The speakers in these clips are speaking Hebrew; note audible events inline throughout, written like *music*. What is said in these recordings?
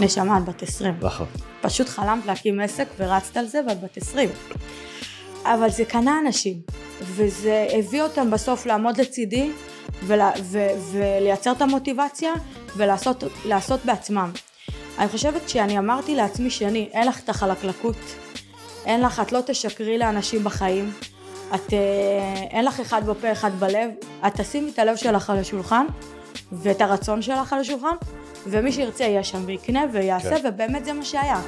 נשמה, את בת 20. נכון. פשוט חלמת להקים עסק ורצת על זה ואת בת 20. אבל זה קנה אנשים, וזה הביא אותם בסוף לעמוד לצידי ולה, ו, ולייצר את המוטיבציה ולעשות לעשות בעצמם. אני חושבת שאני אמרתי לעצמי שאני, אין לך את החלקלקות, אין לך, את לא תשקרי לאנשים בחיים, את, אה, אין לך אחד בפה אחד בלב, את תשימי את הלב שלך על השולחן ואת הרצון שלך על השולחן ומי שירצה יהיה שם ויקנה ויעשה כן. ובאמת זה מה שהיה.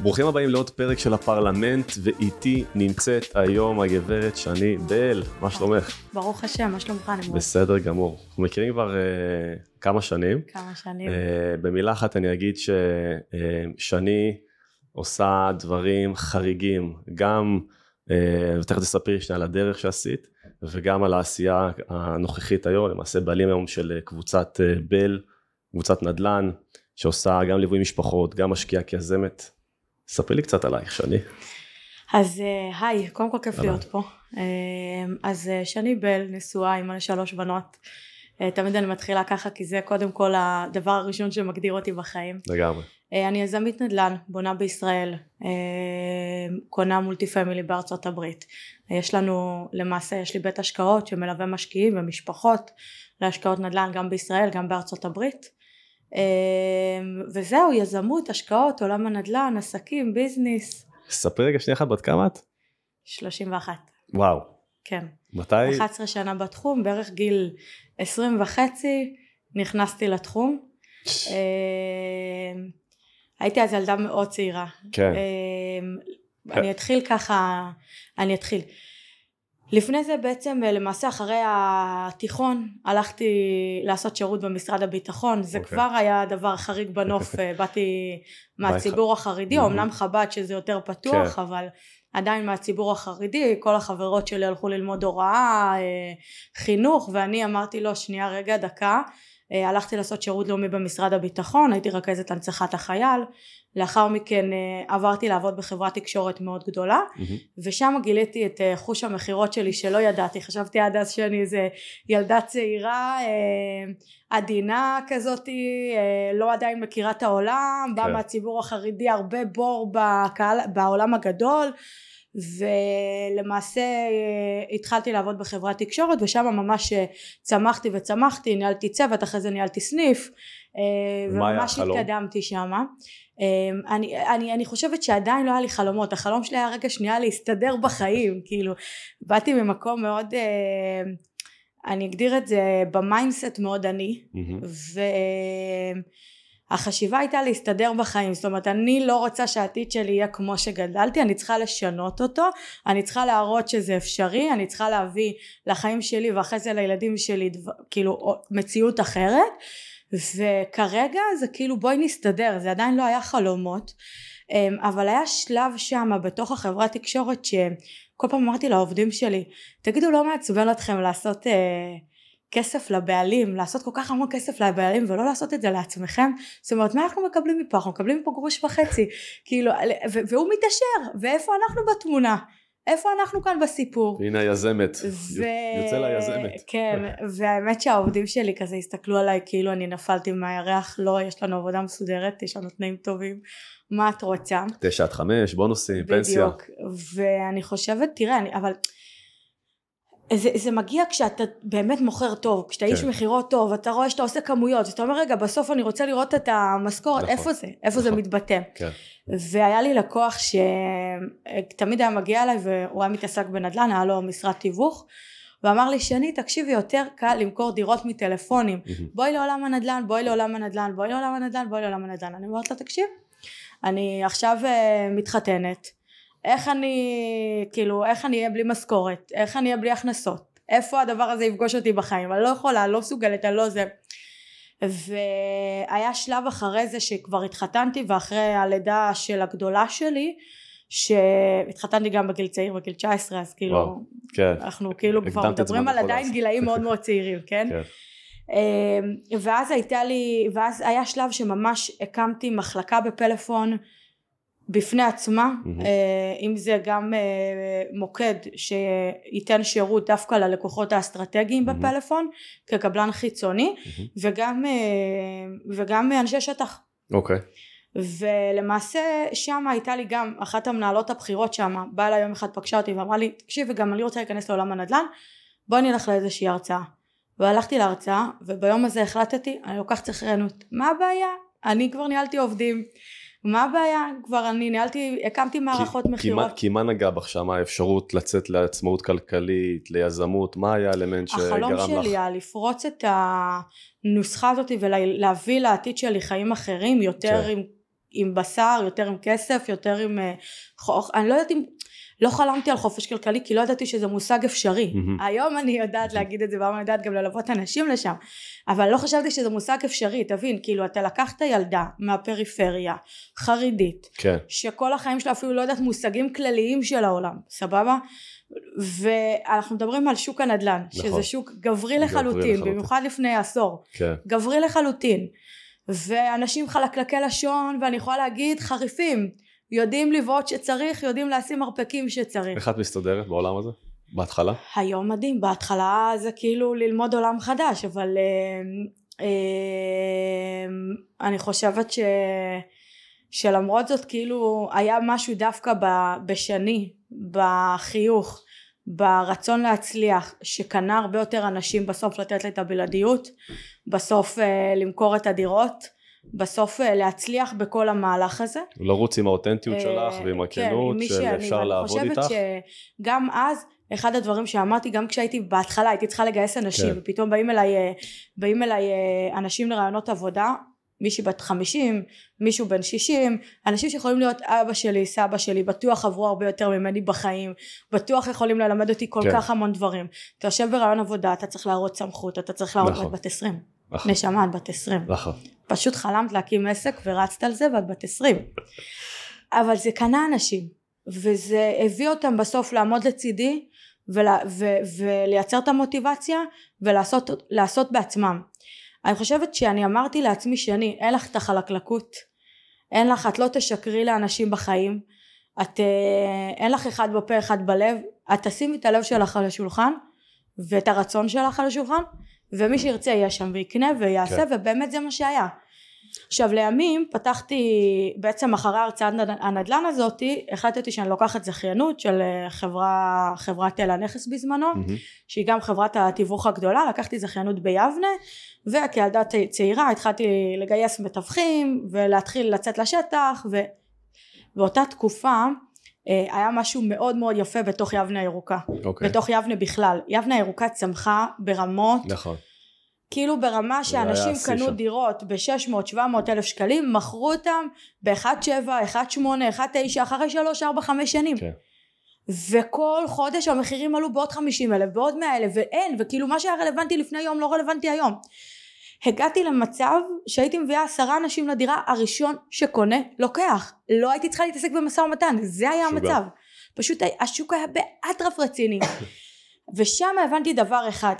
ברוכים הבאים לעוד פרק של הפרלמנט, ואיתי נמצאת היום הגברת שני בל, מה שלומך? ברוך השם, מה שלומך? בסדר גמור. אנחנו מכירים כבר uh, כמה שנים. כמה שנים. Uh, במילה אחת אני אגיד ששני עושה דברים חריגים, גם, uh, ותכף תספרי שנייה על הדרך שעשית, וגם על העשייה הנוכחית היום, למעשה בעלים היום של קבוצת uh, בל, קבוצת נדל"ן, שעושה גם ליווי משפחות, גם משקיעה כיזמת. ספרי לי קצת עלייך, שני. אז אה, היי, קודם כל כיף. להיות פה. אה, אז אה, שני בל, נשואה, אימא לשלוש בנות. אה, תמיד אני מתחילה ככה כי זה קודם כל הדבר הראשון שמגדיר אותי בחיים. לגמרי. אה, אני יזמית נדל"ן, בונה בישראל, אה, קונה מולטי פמילי בארצות הברית. יש לנו, למעשה יש לי בית השקעות שמלווה משקיעים ומשפחות להשקעות נדל"ן גם בישראל, גם בארצות הברית. וזהו, יזמות, השקעות, עולם הנדל"ן, עסקים, ביזנס. ספרי רגע שנייה אחת, בת כמה את? 31, וואו. כן. מתי? 11 שנה בתחום, בערך גיל 20 וחצי נכנסתי לתחום. אה, הייתי אז ילדה מאוד צעירה. כן. אה, אני אתחיל ככה, אני אתחיל. לפני זה בעצם אה, למעשה אחרי התיכון הלכתי לעשות שירות במשרד הביטחון זה אוקיי. כבר היה דבר חריג בנוף *laughs* באתי מהציבור החרדי. אמנם חב"ד שזה יותר פתוח כן. אבל עדיין מהציבור החרדי כל החברות שלי הלכו ללמוד הוראה אה, חינוך ואני אמרתי לו שנייה רגע דקה אה, הלכתי לעשות שירות לאומי במשרד הביטחון הייתי רכזת הנצחת החייל לאחר מכן אה, עברתי לעבוד בחברת תקשורת מאוד גדולה מהמם. ושם גיליתי את חוש המכירות שלי שלא ידעתי חשבתי עד אז שאני איזה ילדה צעירה עדינה כזאתי לא עדיין מכירה את העולם באה כן. מהציבור החרדי הרבה בור בקהל, בעולם הגדול ולמעשה אה, התחלתי לעבוד בחברת תקשורת ושם ממש אה, צמחתי וצמחתי ניהלתי צוות אחרי זה ניהלתי סניף אה, וממש? התקדמתי אה, אני, אני, אני חושבת שעדיין לא היה לי חלומות החלום שלי היה רגע שנייה להסתדר בחיים *laughs* כאילו באתי ממקום מאוד אני אגדיר את זה ב mindset מאוד עני מהמם. והחשיבה הייתה להסתדר בחיים זאת אומרת אני לא רוצה שהעתיד שלי יהיה כמו שגדלתי אני צריכה לשנות אותו אני צריכה להראות שזה אפשרי אני צריכה להביא לחיים שלי ואחרי זה לילדים שלי דבר, כאילו מציאות אחרת. וכרגע זה כאילו בואי נסתדר זה עדיין לא היה חלומות אמ, אבל היה שלב שם בתוך החברת תקשורת שכל פעם אמרתי לעובדים שלי תגידו לא מעצבן אתכם לעשות אה, כסף לבעלים לעשות כל כך המון כסף לבעלים ולא לעשות את זה לעצמכם? זאת אומרת מה אנחנו מקבלים מפה? אנחנו מקבלים פה גרוש וחצי. *laughs* כאילו והוא מתעשר. ואיפה אנחנו בתמונה? איפה אנחנו כאן בסיפור? הנה היזמת. ו... יוצא ליזמת. *laughs* כן, והאמת שהעובדים שלי כזה הסתכלו עליי כאילו אני נפלתי מהירח, לא, יש לנו עבודה מסודרת, יש לנו תנאים טובים, מה את רוצה? תשע עד חמש, בונוסים, פנסיה. בדיוק, ואני חושבת, תראה, אני, אבל זה, זה מגיע כשאתה באמת מוכר טוב, כשאתה איש כן. מכירות טוב, אתה רואה שאתה עושה כמויות, אתה אומר רגע בסוף אני רוצה לראות את המשכורת, נכון. איפה זה? איפה זה נכון. מתבטא? כן. והיה לי לקוח שתמיד היה מגיע אליי והוא היה מתעסק בנדל"ן, היה לו משרת תיווך ואמר לי שני תקשיבי יותר קל למכור דירות מטלפונים. בואי לעולם הנדל"ן בואי לעולם הנדל"ן בואי לעולם הנדל"ן בואי לעולם הנדל"ן אני אומרת לה תקשיב אני עכשיו אה, מתחתנת איך אני כאילו איך אני אהיה בלי משכורת איך אני אהיה בלי הכנסות איפה הדבר הזה יפגוש אותי בחיים אני לא יכולה לא מסוגלת אני לא זה והיה שלב אחרי זה שכבר התחתנתי ואחרי הלידה של הגדולה שלי שהתחתנתי גם בגיל צעיר בגיל 19 אז כאילו וואו. כן. אנחנו כאילו כבר מדברים על עדיין. גילאים מאוד מאוד צעירים *laughs* כן? כן. אמ, ואז הייתה לי ואז היה שלב שממש הקמתי מחלקה בפלאפון בפני עצמה. אה, אם זה גם אה, מוקד שייתן שירות דווקא ללקוחות האסטרטגיים מהמם. בפלאפון כקבלן חיצוני מהמם. וגם, אה, וגם אנשי שטח. אוקיי. ולמעשה שם הייתה לי גם אחת המנהלות הבכירות שם, באה אליי יום אחד פגשה אותי ואמרה לי, תקשיבי גם אני רוצה להיכנס לעולם הנדל"ן, בואי נלך לאיזושהי הרצאה. והלכתי להרצאה וביום הזה החלטתי, אני לוקחת סחרנות. מה הבעיה? אני כבר ניהלתי עובדים. מה הבעיה? כבר אני ניהלתי, הקמתי מערכות כי- כי מכירות. כי מה נגע בך שם? האפשרות לצאת לעצמאות כלכלית, ליזמות, מה היה האלמנט החלום שגרם לך? שלי היה לפרוץ את הנוסחה הזאת ולהביא לעתיד שלי חיים אחרים יותר כן. עם, עם בשר יותר עם כסף יותר עם אה, אני לא יודעת אם לא חלמתי על חופש כלכלי כי לא ידעתי שזה מושג אפשרי מהמם. היום אני יודעת להגיד את זה והיום אני יודעת גם ללוות אנשים לשם אבל לא חשבתי שזה מושג אפשרי תבין כאילו אתה לקחת ילדה מהפריפריה חרדית כן. שכל החיים שלה אפילו לא יודעת מושגים כלליים של העולם סבבה ואנחנו מדברים על שוק הנדל"ן נכון. שזה שוק גברי גברי לחלוטין לחלוטין. במיוחד לפני עשור כן. גברי לחלוטין ואנשים חלקלקי לשון ואני יכולה להגיד חריפים יודעים לבעוט שצריך יודעים לשים מרפקים שצריך איך את מסתדרת בעולם הזה? בהתחלה? היום מדהים בהתחלה זה כאילו ללמוד עולם חדש אבל אה, אה, אני חושבת ש, שלמרות זאת כאילו היה משהו דווקא ב, בשני בחיוך ברצון להצליח שקנה הרבה יותר אנשים בסוף לתת לי את הבלעדיות בסוף אה, למכור את הדירות בסוף אה, להצליח בכל המהלך הזה לרוץ עם האותנטיות שלך אה, ועם כן, הכנות עם מי של שאני, אפשר ואני לעבוד איתך. חושבת שגם אז אחד הדברים שאמרתי גם כשהייתי בהתחלה הייתי צריכה לגייס אנשים כן. ופתאום באים אליי אה, באים אליי אנשים לרעיונות עבודה מישהי בת חמישים מישהו בן שישים אנשים שיכולים להיות אבא שלי סבא שלי בטוח עברו הרבה יותר ממני בחיים בטוח יכולים ללמד אותי כל כן. כך המון דברים אתה יושב ברעיון עבודה אתה צריך להראות סמכות אתה צריך להראות נכון. בת עשרים נכון. נשמה את בת עשרים נכון. פשוט חלמת להקים עסק ורצת על זה ואת בת עשרים אבל זה קנה אנשים וזה הביא אותם בסוף לעמוד לצידי ולה, ו, ולייצר את המוטיבציה ולעשות לעשות בעצמם אני חושבת שאני אמרתי לעצמי שאני אין לך את החלקלקות אין לך את לא תשקרי לאנשים בחיים את אה, אין לך אחד בפה אחד בלב את תשימי את הלב שלך על השולחן ואת הרצון שלך על השולחן ומי שירצה יהיה שם ויקנה ויעשה כן. ובאמת זה מה שהיה עכשיו לימים פתחתי בעצם אחרי הרצאת הנד- הנדל"ן הזאתי החלטתי שאני לוקחת זכיינות של אה, חברה חברת תל הנכס בזמנו מהמם. שהיא גם חברת התיווך הגדולה לקחתי זכיינות ביבנה וכילדה צעירה התחלתי לגייס מתווכים ולהתחיל לצאת לשטח ובאותה תקופה היה משהו מאוד מאוד יפה בתוך יבנה הירוקה אוקיי. בתוך יבנה בכלל יבנה הירוקה צמחה ברמות נכון. כאילו ברמה שאנשים קנו שם. דירות ב-600-700 אלף שקלים מכרו אותם ב-1.7, 1.8, 1.9 אחרי 3, 4, 5 שנים כן. וכל חודש המחירים עלו בעוד 50 אלף בעוד 100 אלף ואין וכאילו מה שהיה רלוונטי לפני יום לא רלוונטי היום הגעתי למצב שהייתי מביאה עשרה אנשים לדירה הראשון שקונה לוקח לא הייתי צריכה להתעסק במשא ומתן זה היה משוגע. המצב פשוט השוק היה באטרף רציני ושם הבנתי דבר אחד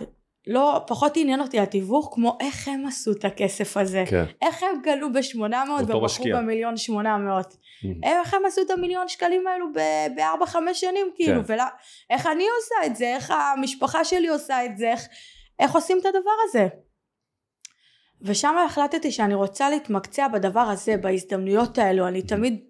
לא פחות עניין אותי התיווך כמו איך הם עשו את הכסף הזה כן. איך הם גלו ב-800 אותו ומכרו. במיליון 800 מהמם. איך הם עשו את המיליון שקלים האלו בארבע חמש שנים כאילו כן. ולה, איך אני עושה את זה איך המשפחה שלי עושה את זה איך, איך עושים את הדבר הזה ושם החלטתי שאני רוצה להתמקצע בדבר הזה בהזדמנויות האלו אני תמיד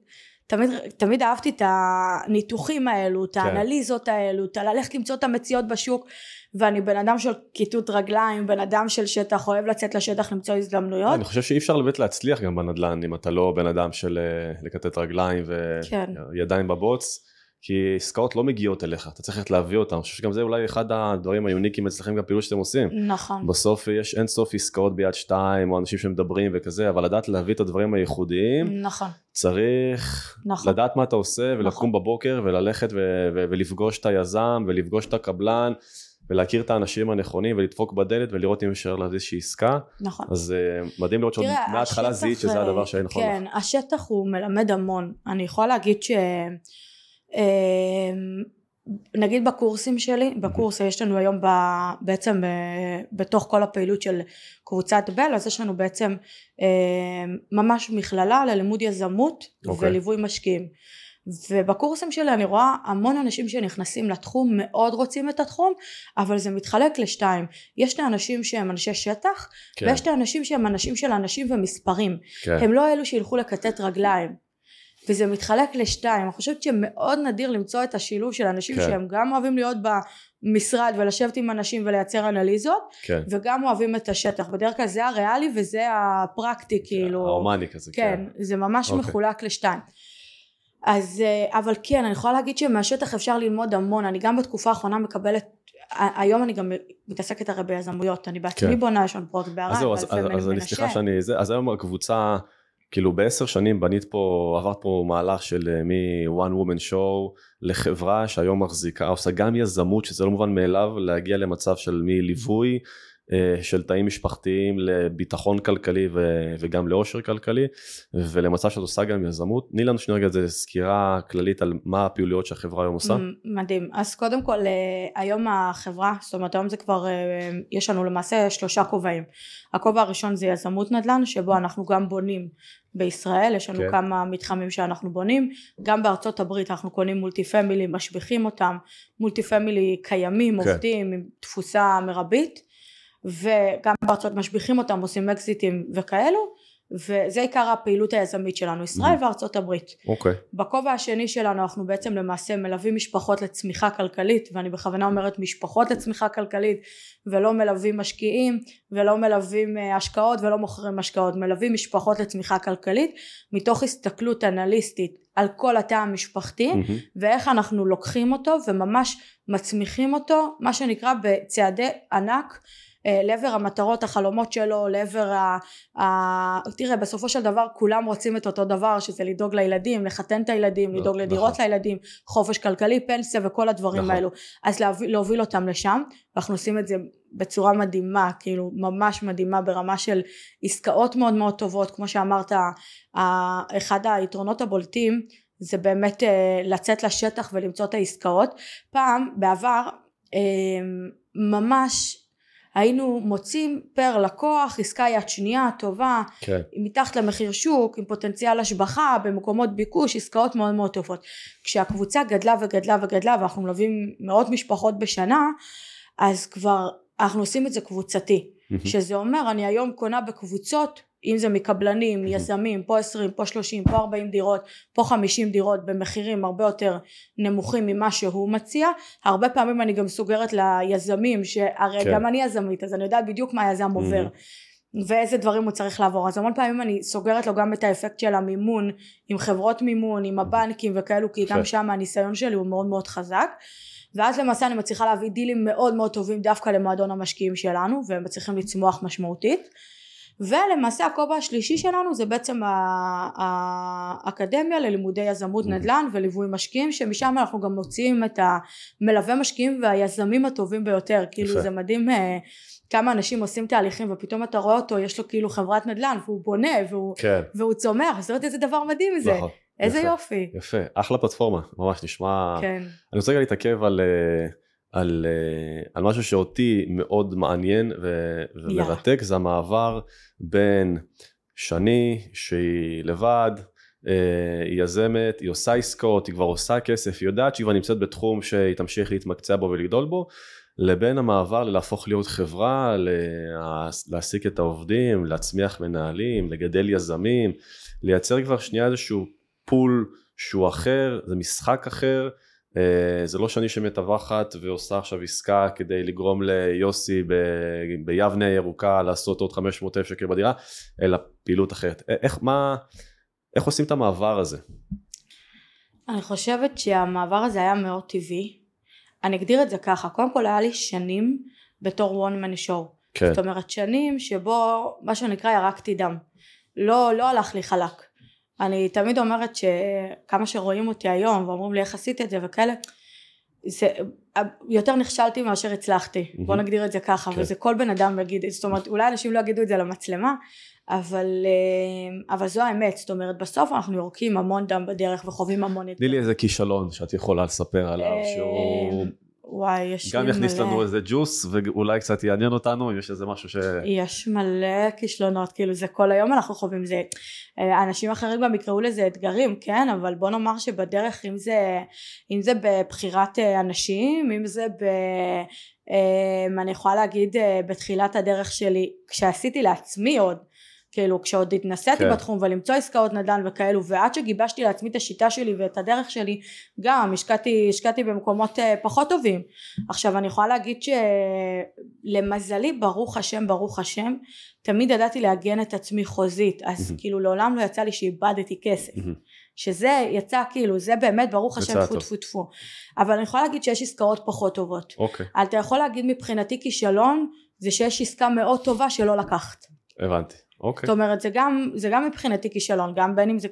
תמיד, תמיד אהבתי את הניתוחים האלו, את כן. האנליזות האלו, את הללכת למצוא את המציאות בשוק ואני בן אדם של כיתות רגליים, בן אדם של שטח, אוהב לצאת לשטח למצוא הזדמנויות. אני חושב שאי אפשר באמת להצליח גם בנדל"ן אם אתה לא בן אדם של אה, לכתת רגליים כן. וידיים בבוץ. כי עסקאות לא מגיעות אליך, אתה צריך ללכת להביא אותן, אני חושב שגם זה אולי אחד הדברים היוניקים אצלכם בפעילות שאתם עושים. נכון. בסוף יש אין סוף עסקאות ביד שתיים, או אנשים שמדברים וכזה, אבל לדעת להביא את הדברים הייחודיים, נכון. צריך נכון. לדעת מה אתה עושה ולקום בבוקר וללכת ו- ו- ולפגוש את היזם ולפגוש את הקבלן ולהכיר את האנשים הנכונים ולדפוק בדלת ולראות אם אפשר להביא איזושהי עסקה נכון. אז uh, מדהים לראות שעוד מההתחלה זיהית שזה אה, הדבר שהיה נכון כן, לך. השטח הוא מלמד המון. אני יכולה להגיד ש... אה, נגיד בקורסים שלי, בקורס יש לנו היום ב, בעצם אה, בתוך כל הפעילות של קבוצת בל, אז יש לנו בעצם אה, ממש מכללה ללימוד יזמות okay. אוקיי. וליווי משקיעים. ובקורסים שלי אני רואה המון אנשים שנכנסים לתחום מאוד רוצים את התחום אבל זה מתחלק לשתיים יש את האנשים שהם אנשי שטח כן. ויש את האנשים שהם אנשים של אנשים ומספרים כן. הם לא אלו שילכו לכתת רגליים וזה מתחלק לשתיים אני חושבת שמאוד נדיר למצוא את השילוב של אנשים כן. שהם גם אוהבים להיות במשרד ולשבת עם אנשים ולייצר אנליזות כן. וגם אוהבים את השטח בדרך כלל זה הריאלי וזה הפרקטי כאילו ההומני כזה כן, כן זה ממש אוקיי. מחולק לשתיים אז אה, אבל כן אני יכולה להגיד שמהשטח אפשר ללמוד המון אני גם בתקופה האחרונה מקבלת היום אני גם מתעסקת הרי ביזמויות אני בעצמי כן. בונה יש לנו פרויקט בערד אז זהו אז, אז, אז אני סליחה שאני זה אז היום הקבוצה כאילו בעשר שנים בנית פה עברת פה מהלך של אה, מ-one woman show לחברה שהיום מחזיקה עושה גם יזמות שזה לא מובן מאליו להגיע למצב של מליווי של תאים משפחתיים לביטחון כלכלי ו- וגם לאושר כלכלי ולמצב שאת עושה גם יזמות. תני לנו שנייה רגע סקירה כללית על מה הפעילויות שהחברה היום עושה. מדהים. אז קודם כל אה, היום החברה זאת אומרת היום זה כבר אה, יש לנו למעשה שלושה כובעים. הכובע הראשון זה יזמות נדל"ן שבו אנחנו גם בונים בישראל. יש לנו כן. כמה מתחמים שאנחנו בונים. גם בארצות הברית אנחנו קונים multi family משביחים אותם. multi family קיימים כן. עובדים עם תפוסה מרבית וגם בארצות משביחים אותם עושים אקזיטים וכאלו וזה עיקר הפעילות היזמית שלנו ישראל mm. וארצות הברית. אוקיי. Okay. בכובע השני שלנו אנחנו בעצם למעשה מלווים משפחות לצמיחה כלכלית ואני בכוונה אומרת משפחות לצמיחה כלכלית ולא מלווים משקיעים ולא מלווים אה, השקעות ולא מוכרים השקעות מלווים משפחות לצמיחה כלכלית מתוך הסתכלות אנליסטית על כל התא המשפחתי mm-hmm. ואיך אנחנו לוקחים אותו וממש מצמיחים אותו מה שנקרא בצעדי ענק לעבר המטרות החלומות שלו לעבר ה... ה... תראה בסופו של דבר כולם רוצים את אותו דבר שזה לדאוג לילדים לחתן את הילדים לא, לדאוג לדירות נכון. לילדים חופש כלכלי פנסיה וכל הדברים נכון. האלו אז להוביל, להוביל אותם לשם ואנחנו עושים את זה בצורה מדהימה כאילו ממש מדהימה ברמה של עסקאות מאוד מאוד טובות כמו שאמרת אחד היתרונות הבולטים זה באמת אה, לצאת לשטח ולמצוא את העסקאות פעם בעבר אה, ממש היינו מוצאים פר לקוח עסקה יד שנייה טובה כן. מתחת למחיר שוק עם פוטנציאל השבחה במקומות ביקוש עסקאות מאוד מאוד טובות. כשהקבוצה גדלה וגדלה וגדלה ואנחנו מלווים מאות משפחות בשנה אז כבר אנחנו עושים את זה קבוצתי. שזה אומר אני היום קונה בקבוצות אם זה מקבלנים, יזמים, פה 20, פה 30, פה 40 דירות, פה 50 דירות במחירים הרבה יותר נמוכים ממה שהוא מציע, הרבה פעמים אני גם סוגרת ליזמים, שהרי כן. גם אני יזמית אז אני יודעת בדיוק מה היזם עובר ואיזה דברים הוא צריך לעבור. אז המון פעמים אני סוגרת לו גם את האפקט של המימון עם חברות מימון עם הבנקים וכאלו כי גם שם הניסיון שלי הוא מאוד מאוד חזק. ואז למעשה אני מצליחה להביא דילים מאוד מאוד טובים דווקא למועדון המשקיעים שלנו והם מצליחים לצמוח משמעותית ולמעשה הכובע השלישי שלנו זה בעצם האקדמיה ללימודי יזמות נדל"ן וליווי משקיעים שמשם אנחנו גם מוציאים את המלווה משקיעים והיזמים הטובים ביותר. כאילו זה מדהים אה, כמה אנשים עושים תהליכים ופתאום אתה רואה אותו יש לו כאילו חברת נדל"ן והוא בונה והוא, כן. והוא צומח. זאת אומרת איזה דבר מדהים זה. נכון, איזה יפה, יופי. יפה. אחלה פלטפורמה. ממש נשמע כן. אני רוצה רגע להתעכב על אה, על, uh, על משהו שאותי מאוד מעניין ו- ומרתק, yeah. זה המעבר בין שני שהיא לבד, uh, היא יזמת, היא עושה עסקאות, היא כבר עושה כסף, היא יודעת שהיא כבר נמצאת בתחום שהיא תמשיך להתמקצע בו ולגדול בו, לבין המעבר ללהפוך להיות חברה, לה, להעסיק את העובדים, להצמיח מנהלים, לגדל יזמים, לייצר כבר שנייה איזשהו פול שהוא אחר, זה משחק אחר. אה, זה לא שאני שמטווחת ועושה עכשיו עסקה כדי לגרום ליוסי ב... ביבנה ירוקה לעשות עוד 500 אלף שקל בדירה, אלא פעילות אחרת. איך, מה, איך עושים את המעבר הזה? אני חושבת שהמעבר הזה היה מאוד טבעי. אני אגדיר את זה ככה, קודם כל היה לי שנים בתור one man show. כן. זאת אומרת שנים שבו מה שנקרא ירקתי דם. לא, לא הלך לי חלק. אני תמיד אומרת שכמה שרואים אותי היום ואומרים לי איך עשית את זה וכאלה זה, יותר נכשלתי מאשר הצלחתי, mm-hmm. בוא נגדיר את זה ככה, כן. וזה כל בן אדם יגיד, זאת אומרת אולי אנשים לא יגידו את זה למצלמה, אבל, אה, אבל זו האמת, זאת אומרת בסוף אנחנו יורקים המון דם בדרך וחווים המון אתגר. תני לי איזה כישלון שאת יכולה לספר עליו, אה, שהוא וואי, יש גם יכניס מלא... לנו איזה ג'וס ואולי קצת יעניין אותנו אם יש איזה משהו ש... יש מלא כישלונות, כאילו זה כל היום אנחנו חווים זה. אה, אנשים אחרים גם יקראו לזה אתגרים, כן? אבל בוא נאמר שבדרך אם זה, אם זה בבחירת אה, אנשים, אם זה ב... אה, אני יכולה להגיד בתחילת הדרך שלי, כשעשיתי לעצמי עוד כאילו כשעוד התנסיתי כן. בתחום ולמצוא עסקאות נדל"ן וכאלו ועד שגיבשתי לעצמי את השיטה שלי ואת הדרך שלי גם השקעתי, השקעתי במקומות uh, פחות טובים עכשיו אני יכולה להגיד שלמזלי ברוך השם ברוך השם תמיד ידעתי לעגן את עצמי חוזית אז mm-hmm. כאילו לעולם לא יצא לי שאיבדתי כסף mm-hmm. שזה יצא כאילו זה באמת ברוך השם טפו טפו טפו אבל אני יכולה להגיד שיש עסקאות פחות טובות okay. אוקיי. אתה יכול להגיד מבחינתי כישלון זה שיש עסקה מאוד טובה שלא לקחת הבנתי אוקיי. זאת אומרת זה גם, זה גם מבחינתי כישלון, גם בין אם זה,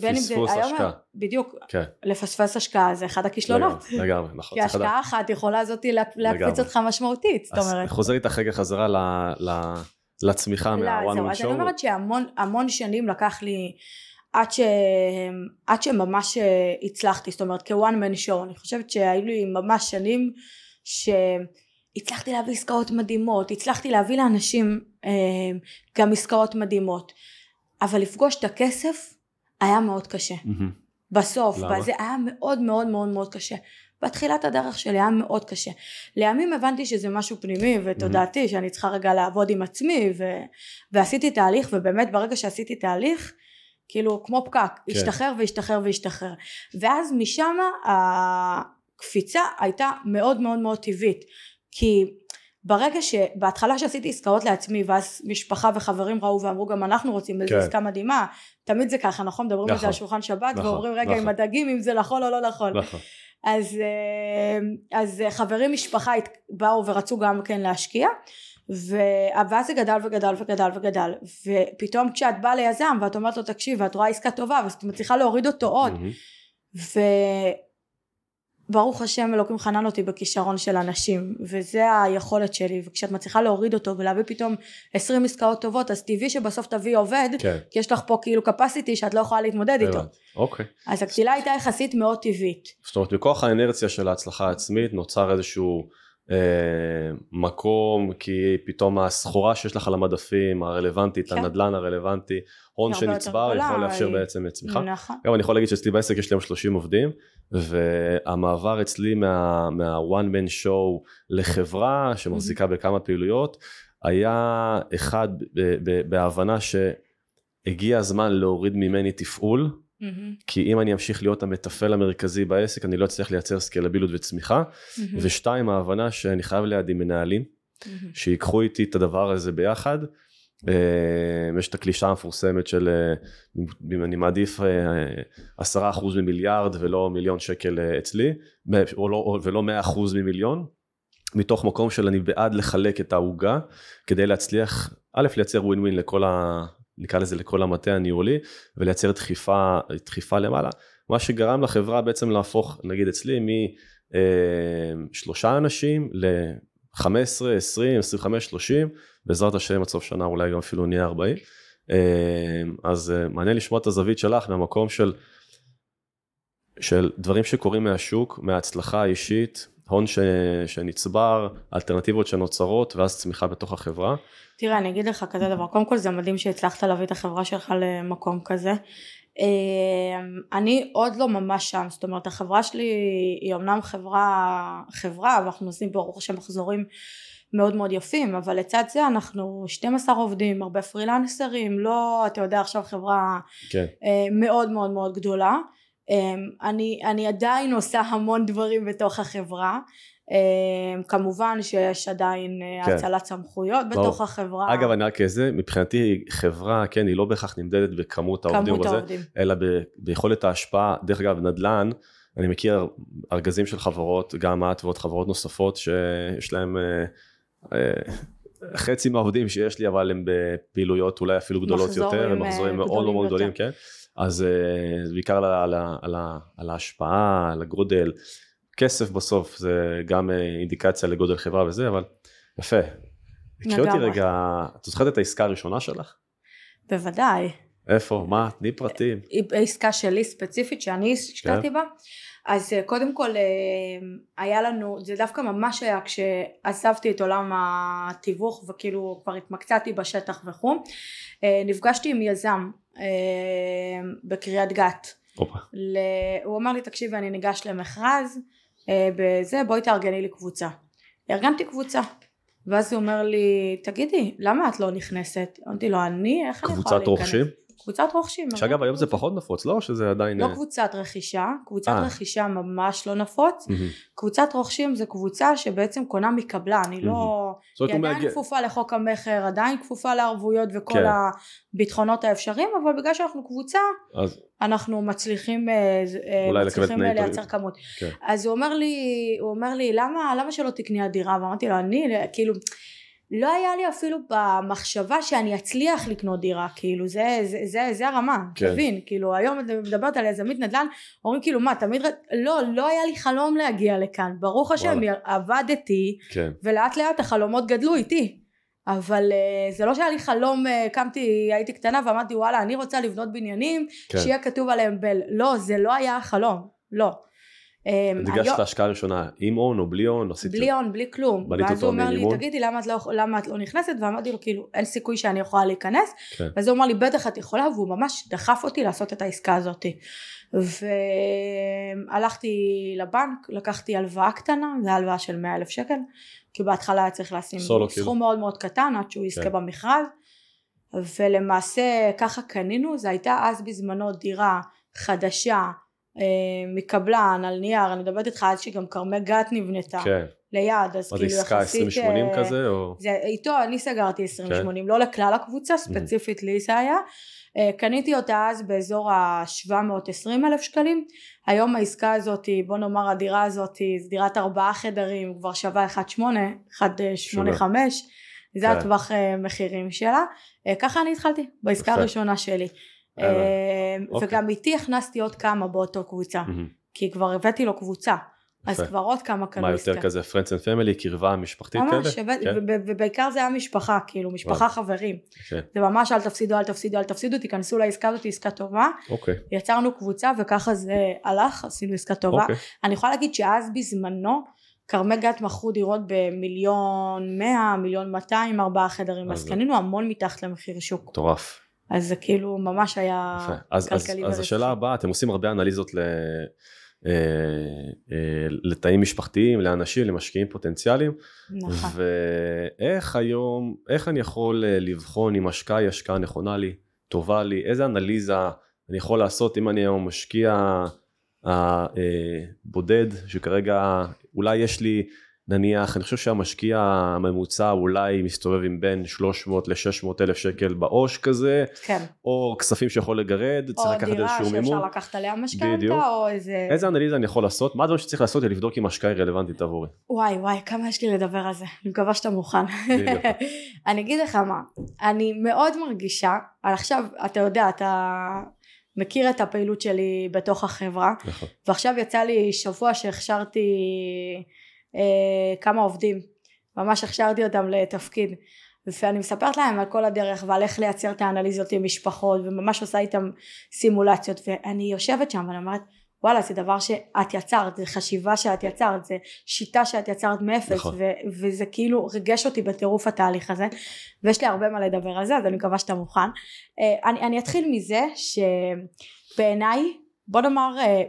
בין אם זה, השקעה. בדיוק, כן. לפספס השקעה זה אחד הכישלונות. לגמרי, נכון. כי השקעה אחת יכולה זאתי להקפיץ אותך משמעותית, זאת אומרת. אז חוזר איתך רגע חזרה ל, ל, לצמיחה מה-one man show. אז אני אומרת שהמון שנים לקח לי עד, ש, עד שממש הצלחתי, זאת אומרת כ-one man show, אני חושבת שהיו לי ממש שנים ש... הצלחתי להביא עסקאות מדהימות, הצלחתי להביא לאנשים אה, גם עסקאות מדהימות, אבל לפגוש את הכסף היה מאוד קשה. Mm-hmm. בסוף, למה? זה היה מאוד מאוד מאוד מאוד קשה. בתחילת הדרך שלי היה מאוד קשה. לימים הבנתי שזה משהו פנימי ותודעתי mm-hmm. שאני צריכה רגע לעבוד עם עצמי ו... ועשיתי תהליך ובאמת ברגע שעשיתי תהליך כאילו כמו פקק, כן. השתחרר והשתחרר והשתחרר. ואז משם הקפיצה הייתה מאוד מאוד מאוד טבעית. כי ברגע שבהתחלה שעשיתי עסקאות לעצמי ואז משפחה וחברים ראו ואמרו גם אנחנו רוצים איזו כן. עסקה מדהימה תמיד זה ככה נכון מדברים על זה על נכון. שולחן שבת נכון, ואומרים רגע נכון. עם הדגים אם זה נכון או לא נכון, נכון. אז, אה, אז חברים משפחה באו ורצו גם כן להשקיע ואז זה גדל וגדל וגדל וגדל ופתאום כשאת באה ליזם ואת אומרת לו תקשיב ואת רואה עסקה טובה ואת מצליחה להוריד אותו עוד mm-hmm. ברוך השם אלוקים חנן אותי בכישרון של אנשים וזה היכולת שלי וכשאת מצליחה להוריד אותו ולהביא פתאום עשרים עסקאות טובות אז טבעי שבסוף תביא עובד כן. כי יש לך פה כאילו capacity שאת לא יכולה להתמודד איתו אוקיי. אז הקטילה הייתה יחסית מאוד טבעית זאת אומרת בכוח האנרציה של ההצלחה העצמית נוצר איזשהו מקום כי פתאום הסחורה שיש לך על המדפים הרלוונטית כן. הנדלן הרלוונטי הון שנצבר יכול לאפשר בעצם צמיחה. נכון. גם אני יכול להגיד שאצלי בעסק יש לי היום 30 עובדים והמעבר אצלי מה, מה one man show לחברה שמחזיקה בכמה פעילויות היה אחד בהבנה שהגיע הזמן להוריד ממני תפעול Mm-hmm. כי אם אני אמשיך להיות המתפעל המרכזי בעסק אני לא אצליח לייצר סקלביליות וצמיחה mm-hmm. ושתיים ההבנה שאני חייב לידי מנהלים mm-hmm. שיקחו איתי את הדבר הזה ביחד אה, יש את הקלישה המפורסמת של אה, אם אני מעדיף אה, עשרה אחוז ממיליארד ולא מיליון שקל אצלי לא, ולא מאה אחוז ממיליון מתוך מקום של אני בעד לחלק את העוגה כדי להצליח א' לייצר ווין ווין לכל ה... נקרא לזה לכל המטה הניהולי ולייצר דחיפה, דחיפה למעלה. מה שגרם לחברה בעצם להפוך נגיד אצלי משלושה אנשים ל-15, 20, 25, 30 בעזרת השם עד סוף שנה אולי גם אפילו נהיה 40 אז אה, מעניין לשמוע את הזווית שלך מהמקום של של דברים שקורים מהשוק מההצלחה האישית הון ש... שנצבר, אלטרנטיבות שנוצרות ואז צמיחה בתוך החברה. תראה אני אגיד לך כזה דבר, קודם כל זה מדהים שהצלחת להביא את החברה שלך למקום כזה. אמ, אני עוד לא ממש שם, זאת אומרת החברה שלי היא אמנם חברה, חברה ואנחנו עושים ברוך השם מחזורים מאוד מאוד יפים אבל לצד זה אנחנו 12 עובדים הרבה פרילנסרים לא אתה יודע עכשיו חברה כן. אה, מאוד מאוד מאוד גדולה אני, אני עדיין עושה המון דברים בתוך החברה אמ, כמובן שיש עדיין אה, כן. הצלת סמכויות ברור. בתוך החברה. אגב אני רק איזה, מבחינתי חברה כן היא לא בהכרח נמדדת בכמות העובדים, כמות העובדים. בזה, אלא ב, ביכולת ההשפעה, דרך אגב נדל"ן, אני מכיר ארגזים של חברות, גם את ועוד חברות נוספות שיש להם אה, אה, חצי מהעובדים שיש לי אבל הם בפעילויות אולי אפילו גדולות יותר, הם מחזורים מאוד מאוד גדולים, כן. אז זה בעיקר על, על, על, על ההשפעה, על הגודל, כסף בסוף זה גם אה, אינדיקציה לגודל חברה וזה, אבל יפה. קחי אותי. רגע, את זוכרת את העסקה הראשונה שלך? בוודאי. איפה? מה? תני פרטים. היא עסקה שלי ספציפית שאני השקעתי בה. אז אה, קודם כל אה, היה לנו, זה דווקא ממש היה כשעזבתי את עולם התיווך וכאילו כבר התמקצעתי בשטח וכו', אה, נפגשתי עם יזם אה, בקריית גת. ל... הוא אמר לי תקשיבי אני ניגש למכרז אה, בזה בואי תארגני לי קבוצה. ארגנתי קבוצה. ואז הוא אומר לי תגידי למה את לא נכנסת? אמרתי לו אני איך אני יכולה קבוצת להיכנס? רוכשים? קבוצת רוכשים. שאגב היום זה. פחות נפוץ, לא? שזה עדיין... לא אה, קבוצת רכישה, קבוצת אה. רכישה ממש לא נפוץ. קבוצת רוכשים זה קבוצה שבעצם קונה מקבלן, היא לא, זאת אומרת, היא עדיין. כפופה לחוק המכר, עדיין כפופה לערבויות וכל כן. הביטחונות האפשריים, אבל בגלל שאנחנו קבוצה, אז אנחנו מצליחים, אה, מצליחים. לייצר כמות. כן. אז הוא אומר לי, הוא אומר לי, למה, למה שלא תקני הדירה? ואמרתי לו, אני, כאילו, לא היה לי אפילו במחשבה שאני אצליח לקנות דירה, כאילו זה, זה, זה, זה הרמה, כן. תבין, כאילו היום אני מדברת על יזמית נדל"ן, אומרים כאילו מה, תמיד, לא, לא היה לי חלום להגיע לכאן, ברוך השם, וואלה. עבדתי, כן. ולאט לאט החלומות גדלו איתי, אבל uh, זה לא שהיה לי חלום, uh, קמתי, הייתי קטנה ואמרתי וואלה, אני רוצה לבנות בניינים, כן. שיהיה כתוב עליהם בל, לא, זה לא היה החלום, לא. אמ, ניגשת היום- להשקעה הראשונה עם הון או בלי הון? בלי הון, בלי כלום. ואז הוא אומר לי? תגידי, למה את, לא, למה את לא נכנסת? ואמרתי לו, כאילו, אין סיכוי שאני יכולה להיכנס. כן. ואז הוא אמר לי, בטח את יכולה, והוא ממש דחף אותי לעשות את העסקה הזאת. והלכתי לבנק, לקחתי הלוואה קטנה, זו הלוואה של 100 אלף שקל, כי בהתחלה היה צריך לשים סולו, סכום כאילו. מאוד מאוד קטן, עד שהוא יזכה כן. במכרז. ולמעשה ככה קנינו, זו הייתה אז בזמנו דירה חדשה, מקבלן, על נייר, אני מדברת איתך אז שגם כרמי גת נבנתה. כן. ליד, אז מה זה כאילו עסקה יחסית... 20-80 אה, כזה? או... זה, איתו אני סגרתי 20-80, כן. לא לכלל הקבוצה, ספציפית לי זה היה. אה, קניתי אותה אז באזור ה-720 אלף שקלים. היום העסקה הזאת, בוא נאמר הדירה הזאת, זו דירת ארבעה חדרים, כבר שווה 1.8, 1.85, זה כן. הטווח אה, מחירים שלה. אה, ככה אני התחלתי, בעסקה. הראשונה שלי. אה, אוקיי. וגם איתי הכנסתי עוד כמה באותו קבוצה. כי כבר הבאתי לו קבוצה. אז. כבר עוד כמה קנו מה יותר. כזה friends and family, קרבה משפחתית כאלה? ממש, כן? וב- ובעיקר זה היה משפחה, כאילו, משפחה חברים. כן. זה ממש אל תפסידו, אל תפסידו, אל תפסידו, תיכנסו לעסקה הזאת, עסקה טובה. אוקיי. יצרנו קבוצה וככה זה הלך, עשינו עסקה טובה. אוקיי. אני יכולה להגיד שאז בזמנו, כרמי גת מכרו דירות במיליון מאה, מיליון מאתיים, ארבעה חדרים, אז קנינו המון מתחת למחיר שוק. מטורף. אז זה כאילו ממש היה יפה. אז, אז, כלכלי אז. השאלה הבאה, אתם עושים הרבה אנליזות ל, אה, אה, לתאים משפחתיים, לאנשים, למשקיעים פוטנציאליים, נכון. ואיך היום, איך אני יכול אה, לבחון אם השקעה היא השקעה נכונה לי, טובה לי, איזה אנליזה אני יכול לעשות אם אני היום משקיע אה, אה, בודד, שכרגע אולי יש לי נניח, אני חושב שהמשקיע הממוצע אולי מסתובב עם בין 300 ל-600 אלף שקל בעו"ש כזה, כן. או כספים שיכול לגרד, צריך או לקחת דירה איזשהו מימון. שאפשר לקחת עליה משכנתה. או איזה... איזה אנליזה אני יכול לעשות? מה הדברים שצריך לעשות כדי לבדוק אם השקעה היא רלוונטית עבורי? וואי וואי כמה יש לי לדבר על זה אני מקווה שאתה מוכן. *laughs* אני אגיד לך מה אני מאוד מרגישה עכשיו אתה יודע אתה מכיר את הפעילות שלי בתוך החברה נכון. ועכשיו יצא לי שבוע שהכשרתי כמה עובדים. ממש הכשרתי אותם לתפקיד. ואני מספרת להם על כל הדרך ועל איך לייצר את האנליזות עם משפחות וממש עושה איתם סימולציות. ואני יושבת שם ואני אומרת וואלה זה דבר שאת יצרת זה חשיבה שאת יצרת זה שיטה שאת יצרת מאפס. נכון. ו- וזה כאילו ריגש אותי בטירוף התהליך הזה ויש לי הרבה מה לדבר על זה אז אני מקווה שאתה מוכן. אה, אני, אני אתחיל מזה שבעיניי בוא נאמר אה,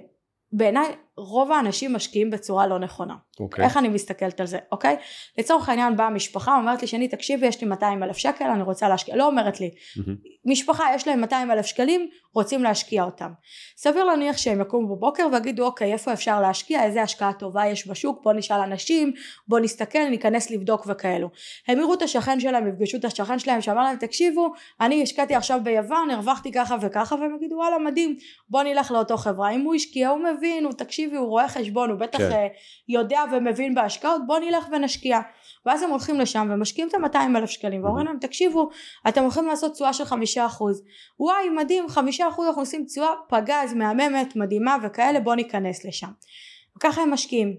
בעיניי רוב האנשים משקיעים בצורה לא נכונה. אוקיי. איך אני מסתכלת על זה אוקיי? לצורך העניין באה משפחה אומרת לי שני תקשיבי יש לי 200 אלף שקל אני רוצה להשקיע. לא אומרת לי. מהמם. משפחה יש להם 200 אלף שקלים רוצים להשקיע אותם. סביר להניח שהם יקומו בבוקר ויגידו אוקיי איפה אפשר להשקיע? איזה השקעה טובה יש בשוק? בוא נשאל אנשים בוא נסתכל ניכנס לבדוק וכאלו. הם יראו את השכן שלהם יפגשו את השכן שלהם שאמר להם תקשיבו אני השקעתי עכשיו ביוון הרווחתי ככה וככה והם יגידו וואלה מדהים בוא נלך לאותו חברה. אם הוא השקיע הוא מבין הוא תקשיבי הוא רואה חשבון הוא בטח כן. כן. יודע ומבין בהשקעות בוא נלך ונשקיע ואז הם הולכים לשם ומשקיעים את ה-200 אלף שקלים ואומרים להם תקשיבו אתם הולכים לעשות תשואה של חמישה אחוז וואי מדהים חמישה אחוז אנחנו עושים תשואה פגז מהממת מדהימה וכאלה בוא ניכנס לשם וככה הם משקיעים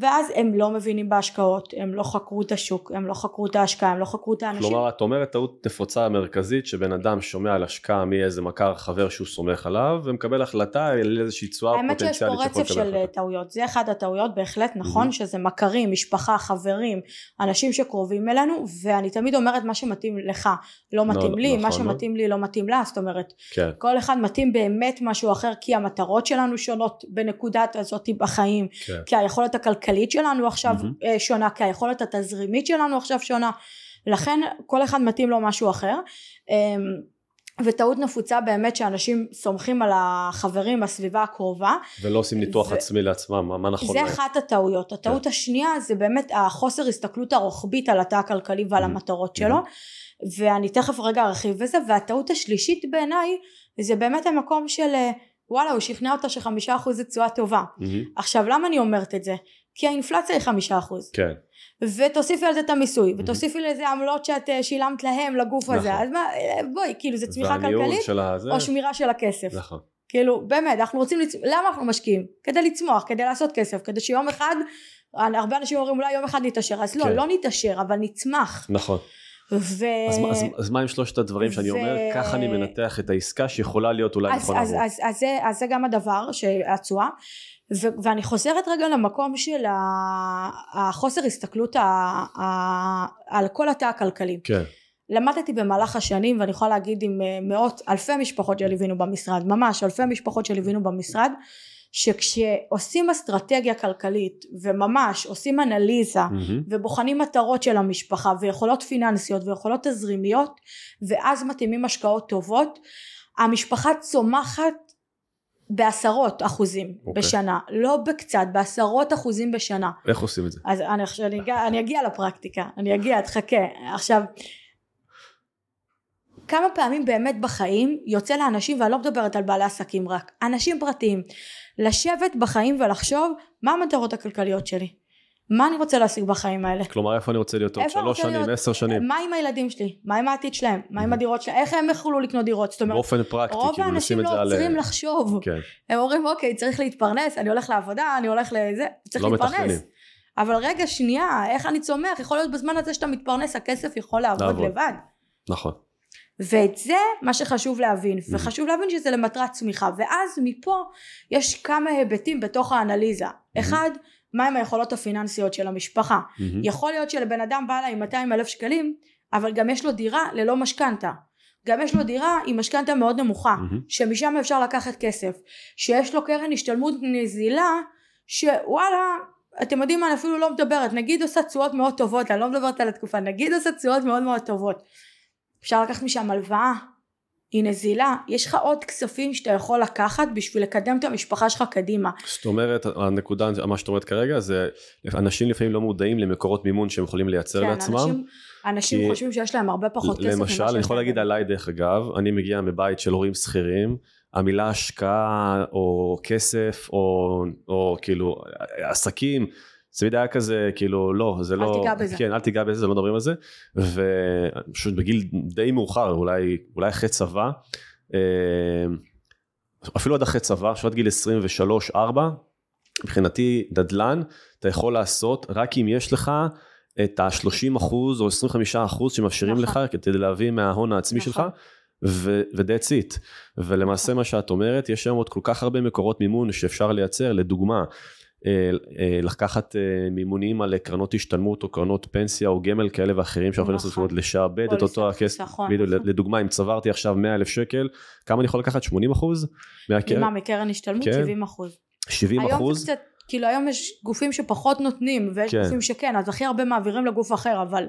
ואז הם לא מבינים בהשקעות, הם לא חקרו את השוק, הם לא חקרו את ההשקעה, הם לא חקרו את האנשים. כלומר, את אומרת טעות נפוצה מרכזית שבן אדם שומע על השקעה מאיזה מכר חבר שהוא סומך עליו ומקבל החלטה על איזושהי תשואה פוטנציאלית שיכול לקבל האמת שיש פה רצף של טעויות, זה אחד הטעויות בהחלט נכון mm-hmm. שזה מכרים, משפחה, חברים, אנשים שקרובים אלינו ואני תמיד אומרת מה שמתאים לך לא מתאים לא, לי, נכון, מה שמתאים לא. לי לא מתאים לה, זאת אומרת כן. כל אחד מתאים באמת משהו אחר כי המטרות שלנו שונות בנקודת הזאת בחיים, כן. כי היכולת הכלכלית הכלכלית שלנו עכשיו mm-hmm. שונה כי היכולת התזרימית שלנו עכשיו שונה לכן כל אחד מתאים לו משהו אחר אמ, וטעות נפוצה באמת שאנשים סומכים על החברים בסביבה הקרובה ולא עושים ניתוח ו... עצמי לעצמם מה נכון זה. אחת הטעויות הטעות כן. השנייה זה באמת החוסר הסתכלות הרוחבית על התא הכלכלי ועל mm-hmm. המטרות שלו mm-hmm. ואני תכף רגע ארחיב בזה והטעות השלישית בעיניי זה באמת המקום של וואלה הוא שכנע אותה שחמישה אחוז זה תשואה טובה mm-hmm. עכשיו למה אני אומרת את זה כי האינפלציה היא חמישה אחוז. כן. ותוסיפי על זה את המיסוי, ותוסיפי לזה עמלות שאת אה, שילמת להם לגוף נכון. הזה, אז מה, אה, בואי, כאילו זה צמיחה כלכלית, הזה... או שמירה של הכסף. נכון. כאילו, באמת, אנחנו רוצים, לצ... למה אנחנו משקיעים? כדי לצמוח, כדי לעשות כסף, כדי שיום אחד, הרבה אנשים אומרים אולי יום אחד נתעשר, אז לא, כן. לא נתעשר, אבל נצמח. נכון. ו... אז, אז, אז מה עם שלושת הדברים שאני ו... אומר, ככה אני מנתח את העסקה שיכולה להיות אולי נכונה. אז, אז, אז, אז, זה, אז זה גם הדבר, התשואה. ו- ואני חוזרת רגע למקום של החוסר הסתכלות ה- ה- על כל התא הכלכלי. כן. למדתי במהלך השנים ואני יכולה להגיד עם אה, מאות אלפי משפחות שליווינו במשרד ממש אלפי משפחות שליווינו במשרד שכשעושים אסטרטגיה כלכלית וממש עושים אנליזה mm-hmm. ובוחנים מטרות של המשפחה ויכולות פיננסיות ויכולות תזרימיות ואז מתאימים השקעות טובות המשפחה צומחת בעשרות אחוזים okay. אוקיי. בשנה, לא בקצת, בעשרות אחוזים בשנה. איך עושים את זה? אז אני, אני, אגיע, אני אגיע לפרקטיקה, אני אגיע, תחכה. עכשיו, כמה פעמים באמת בחיים יוצא לאנשים, ואני לא מדברת על בעלי עסקים רק, אנשים פרטיים, לשבת בחיים ולחשוב מה המטרות הכלכליות שלי. מה אני רוצה להשיג בחיים האלה? כלומר איפה אני רוצה להיות עוד שלוש שנים, עשר שנים? מה עם הילדים שלי? מה עם העתיד שלהם? מה עם הדירות שלהם? איך הם יוכלו לקנות דירות? זאת אומרת, באופן פרקטי, רוב האנשים לא עוצרים לחשוב. כן. הם אומרים אוקיי צריך להתפרנס, אני הולך לעבודה, אני הולך לזה, צריך לא להתפרנס. מתכננים. אבל רגע שנייה, איך אני צומח? יכול להיות בזמן הזה שאתה מתפרנס הכסף יכול לעבוד, לעבוד. לבד. נכון. ואת זה מה שחשוב להבין. וחשוב להבין שזה למטרת צמיחה ואז מפה יש כמה היבטים בתוך האנליזה. אחד מהם היכולות הפיננסיות של המשפחה. יכול להיות שלבן אדם בא עם 200 אלף שקלים, אבל גם יש לו דירה ללא משכנתה. גם יש לו דירה עם משכנתה מאוד נמוכה. שמשם אפשר לקחת כסף. שיש לו קרן השתלמות נזילה, שוואלה, אתם יודעים מה, אני אפילו לא מדברת, נגיד עושה תשואות מאוד טובות, אני לא מדברת על התקופה, נגיד עושה תשואות מאוד מאוד טובות. אפשר לקחת משם הלוואה, היא נזילה, יש לך עוד כספים שאתה יכול לקחת בשביל לקדם את המשפחה שלך קדימה. זאת אומרת, הנקודה, מה שאת אומרת כרגע, זה אנשים לפעמים לא מודעים למקורות מימון שהם יכולים לייצר כן, לעצמם. אנשים, אנשים כי, חושבים שיש להם הרבה פחות כסף. למשל, אני יכול להגיד עליי דרך אגב, אני מגיע מבית של הורים שכירים, המילה השקעה או כסף או, או כאילו עסקים תמיד היה כזה כאילו לא זה לא, אל תיגע בזה, כן אל תיגע בזה, לא מדברים על זה ופשוט בגיל די מאוחר אולי אולי אחרי צבא אה, אפילו עד אחרי צבא, עכשיו עד גיל 23-4 מבחינתי נדל"ן אתה יכול לעשות רק אם יש לך את ה-30 אחוז או 25 אחוז שמאפשרים נכון. לך כדי להביא מההון העצמי נכון. שלך ו-that's it ולמעשה נכון. מה שאת אומרת יש היום עוד כל כך הרבה מקורות מימון שאפשר לייצר לדוגמה לקחת אה, מימונים על קרנות השתלמות או קרנות פנסיה או גמל כאלה ואחרים שאנחנו יכולים לעשות לשעבד את אותו הכסף, נכון, נכון. לדוגמה אם צברתי עכשיו 100 אלף שקל, כמה אני יכול לקחת? 80 אחוז? מה מקרן השתלמות? 70 כן. אחוז. 70 אחוז? היום זה קצת כאילו היום יש גופים שפחות נותנים ויש כן. גופים שכן אז הכי הרבה מעבירים לגוף אחר אבל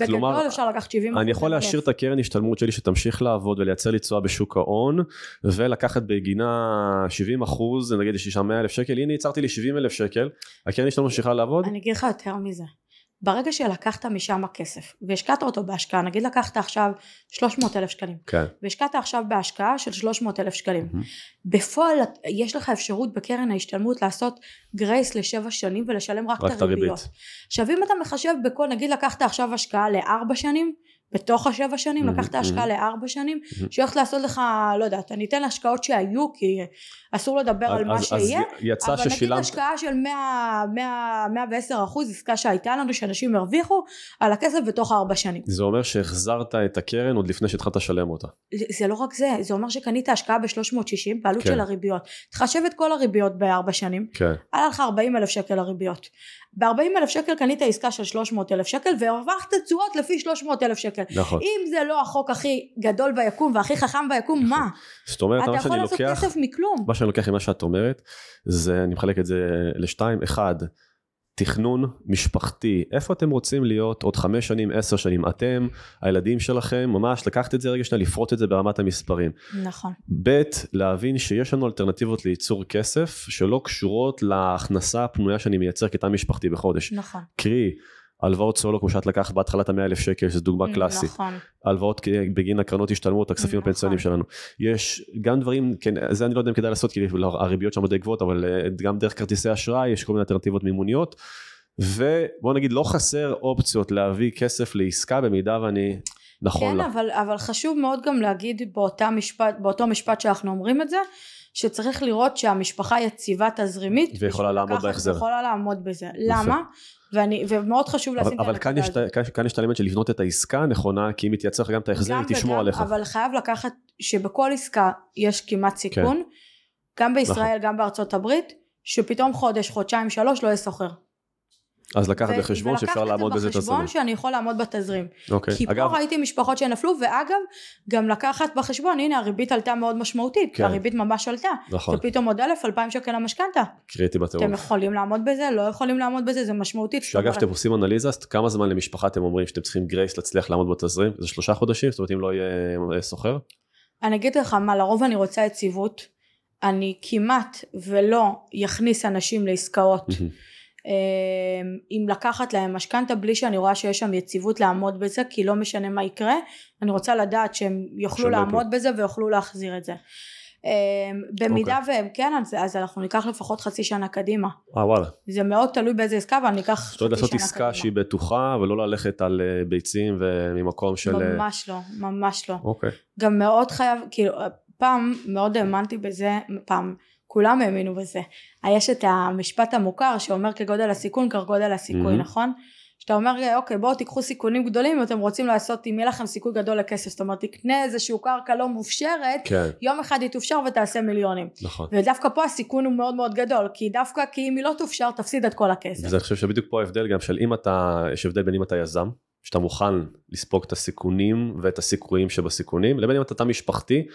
בגדול אפשר לקחת 70 אני יכול להשאיר את הקרן השתלמות שלי שתמשיך לעבוד ולייצר לי תשואה בשוק ההון ולקחת בגינה 70 אחוז נגיד יש לי שם 100 אלף שקל הנה ייצרתי לי 70 אלף שקל הקרן השתלמות ממשיכה לעבוד? אני אגיד לך יותר מזה ברגע שלקחת משם כסף והשקעת אותו בהשקעה נגיד לקחת עכשיו 300 אלף שקלים כן. והשקעת עכשיו בהשקעה של 300 אלף שקלים mm-hmm. בפועל יש לך אפשרות בקרן ההשתלמות לעשות גרייס לשבע שנים ולשלם רק, רק את הריביות עכשיו אם אתה מחשב בכל נגיד לקחת עכשיו השקעה לארבע שנים בתוך השבע שנים, Mhm, לקחת השקעה mhm. לארבע שנים, Mhm. שהולכת לעשות לך, לא יודעת, אני אתן להשקעות שהיו, כי אסור לדבר על מה אז, אז שיהיה, יצא אבל נגיד השקעה של 100, 100, 110 אחוז, עסקה שהייתה לנו, שאנשים הרוויחו, על הכסף בתוך ארבע שנים. זה אומר שהחזרת את הקרן עוד לפני שהתחלת לשלם אותה. זה לא רק זה, זה אומר שקנית השקעה ב-360 בעלות כן. של הריביות. תחשב את כל הריביות בארבע שנים, כן, עלה לך 40 אלף שקל הריביות. ב-40 אלף שקל קנית עסקה של 300 אלף שקל והרווחת תשואות לפי 300 אלף שקל. נכון. אם זה לא החוק הכי גדול ביקום והכי חכם ביקום, מה? זאת אומרת, אתה יכול לעשות לוקח, כסף מכלום. מה שאני לוקח ממה שאת אומרת, זה, אני מחלק את זה לשתיים. אחד, תכנון משפחתי, איפה אתם רוצים להיות עוד חמש שנים, עשר שנים, אתם, הילדים שלכם, ממש לקחת את זה רגע שנייה, לפרוט את זה ברמת המספרים. נכון. ב', להבין שיש לנו אלטרנטיבות לייצור כסף שלא קשורות להכנסה הפנויה שאני מייצר כתא משפחתי בחודש. נכון. קרי, הלוואות סולו כמו שאת לקחת בהתחלת המאה אלף שקל, שזו דוגמה קלאסית. נכון. הלוואות בגין הקרנות השתלמות, הכספים נכון. הפנסיוניים שלנו. יש גם דברים, כן, זה אני לא יודע אם כדאי לעשות, כי הריביות שם די גבוהות, אבל אה, גם דרך כרטיסי אשראי יש כל מיני אלטרנטיבות מימוניות. ובוא נגיד לא חסר אופציות להביא כסף לעסקה במידה ואני נכון כן, לה. אבל, אבל חשוב מאוד גם להגיד באותה משפט, באותו משפט שאנחנו אומרים את זה, שצריך לראות שהמשפחה יציבה תזרימית. ויכולה לעמוד בהחזר. ויכולה לעמוד בזה. למה? ואני, ומאוד חשוב אבל, לשים את אבל כאן הנקודה את ה- כאן- כאן יש את האלמנט של לבנות את העסקה הנכונה, כי אם יתייצר לך גם את ההחזר, היא תשמור עליך. אבל חייב לקחת שבכל עסקה יש כמעט סיכון, כן. גם בישראל, נכון. גם בארצות הברית, שפתאום חודש, חודשיים, שלוש לא יהיה סוחר. אז לקחת בחשבון שאפשר לעמוד בזה ולקחת את זה בחשבון תזרימית. שאני יכול לעמוד בתזרים. אוקיי. כי אגב, פה ראיתי משפחות שנפלו, ואגב, גם לקחת בחשבון, הנה הריבית עלתה מאוד משמעותית, כן. הריבית ממש עלתה. נכון, זה פתאום עוד אלף, אלפיים שקל למשכנתה. קריטי אתם בטירוף. יכולים לעמוד בזה, לא יכולים לעמוד בזה, זה משמעותית. שאגב, אומרת, כשאתם עושים אנליזה, כמה זמן למשפחה אתם אומרים שאתם צריכים גרייס להצליח לעמוד בתזרים? זה שלושה חודשים? זאת אומרת, אם לא יהיה אה, סוחר? אני אגיד לך מה, לרוב אני רוצה יציבות. אני כמעט ולא יכניס אנשים לעסקאות אה, אם לקחת להם משכנתה בלי שאני רואה שיש שם יציבות לעמוד בזה כי לא משנה מה יקרה אני רוצה לדעת שהם יוכלו שלא לעמוד ייפלו. בזה ויוכלו להחזיר את זה אה, במידה אוקיי. והם כן אז, אז אנחנו ניקח לפחות חצי שנה קדימה אה וואלה. זה מאוד תלוי באיזה עסקה אבל ניקח זאת אומרת חצי לעשות שנה עסקה קדימה. שהיא בטוחה ולא ללכת על אה, ביצים וממקום של... אה, ממש לא ממש לא אוקיי. גם מאוד חייב כאילו פעם מאוד האמנתי בזה פעם כולם האמינו בזה יש את המשפט המוכר שאומר כגודל הסיכון כגודל הסיכוי Mhm. נכון? שאתה אומר אוקיי בואו תיקחו סיכונים גדולים אם אתם רוצים לעשות אם יהיה לכם סיכוי גדול לכסף זאת אומרת תקנה איזשהו קרקע לא מופשרת כן, יום אחד היא תופשר ותעשה מיליונים נכון. ודווקא פה הסיכון הוא מאוד מאוד גדול כי דווקא כי אם היא לא תופשר תפסיד את כל הכסף וזה אני חושב שבדיוק פה ההבדל גם של אם אתה, יש הבדל בין אם אתה יזם, שאתה מוכן לספוג את הסיכונים ואת הסיכויים שבסיכונים, לבין אם אתה תא משפחתי,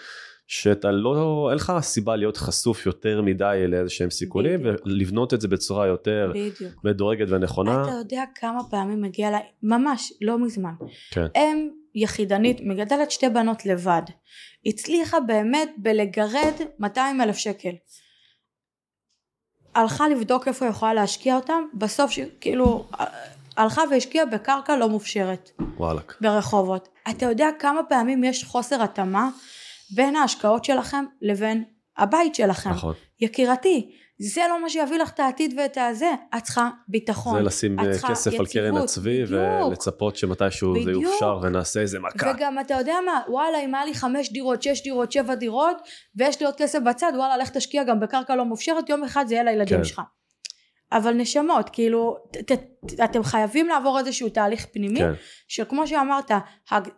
שאתה לא, אין לך סיבה להיות חשוף יותר מדי לאיזה שהם סיכונים, בדיוק. ולבנות את זה בצורה יותר בדיוק מדורגת ונכונה. אתה יודע כמה פעמים מגיע לה ממש לא מזמן כן. אם יחידנית מגדלת שתי בנות לבד הצליחה באמת בלגרד 200 אלף שקל הלכה לבדוק איפה היא יכולה להשקיע אותם בסוף ש... כאילו הלכה והשקיעה בקרקע לא מופשרת וואלכ. ברחובות אתה יודע כמה פעמים יש חוסר התאמה בין ההשקעות שלכם לבין הבית שלכם נכון. יקירתי זה לא מה שיביא לך את העתיד ואת הזה את צריכה ביטחון זה לשים אה, כסף על קרן יציבות, הצבי בדיוק. ולצפות שמתישהו זה בדיוק. יופשר ונעשה איזה מכה. וגם אתה יודע מה וואלה אם היה לי חמש דירות שש דירות שבע דירות ויש לי עוד כסף בצד וואלה לך תשקיע גם בקרקע לא מופשרת יום אחד זה יהיה לילדים כן. שלך אבל נשמות כאילו ת, ת, אתם חייבים לעבור איזשהו תהליך פנימי כן. שכמו שאמרת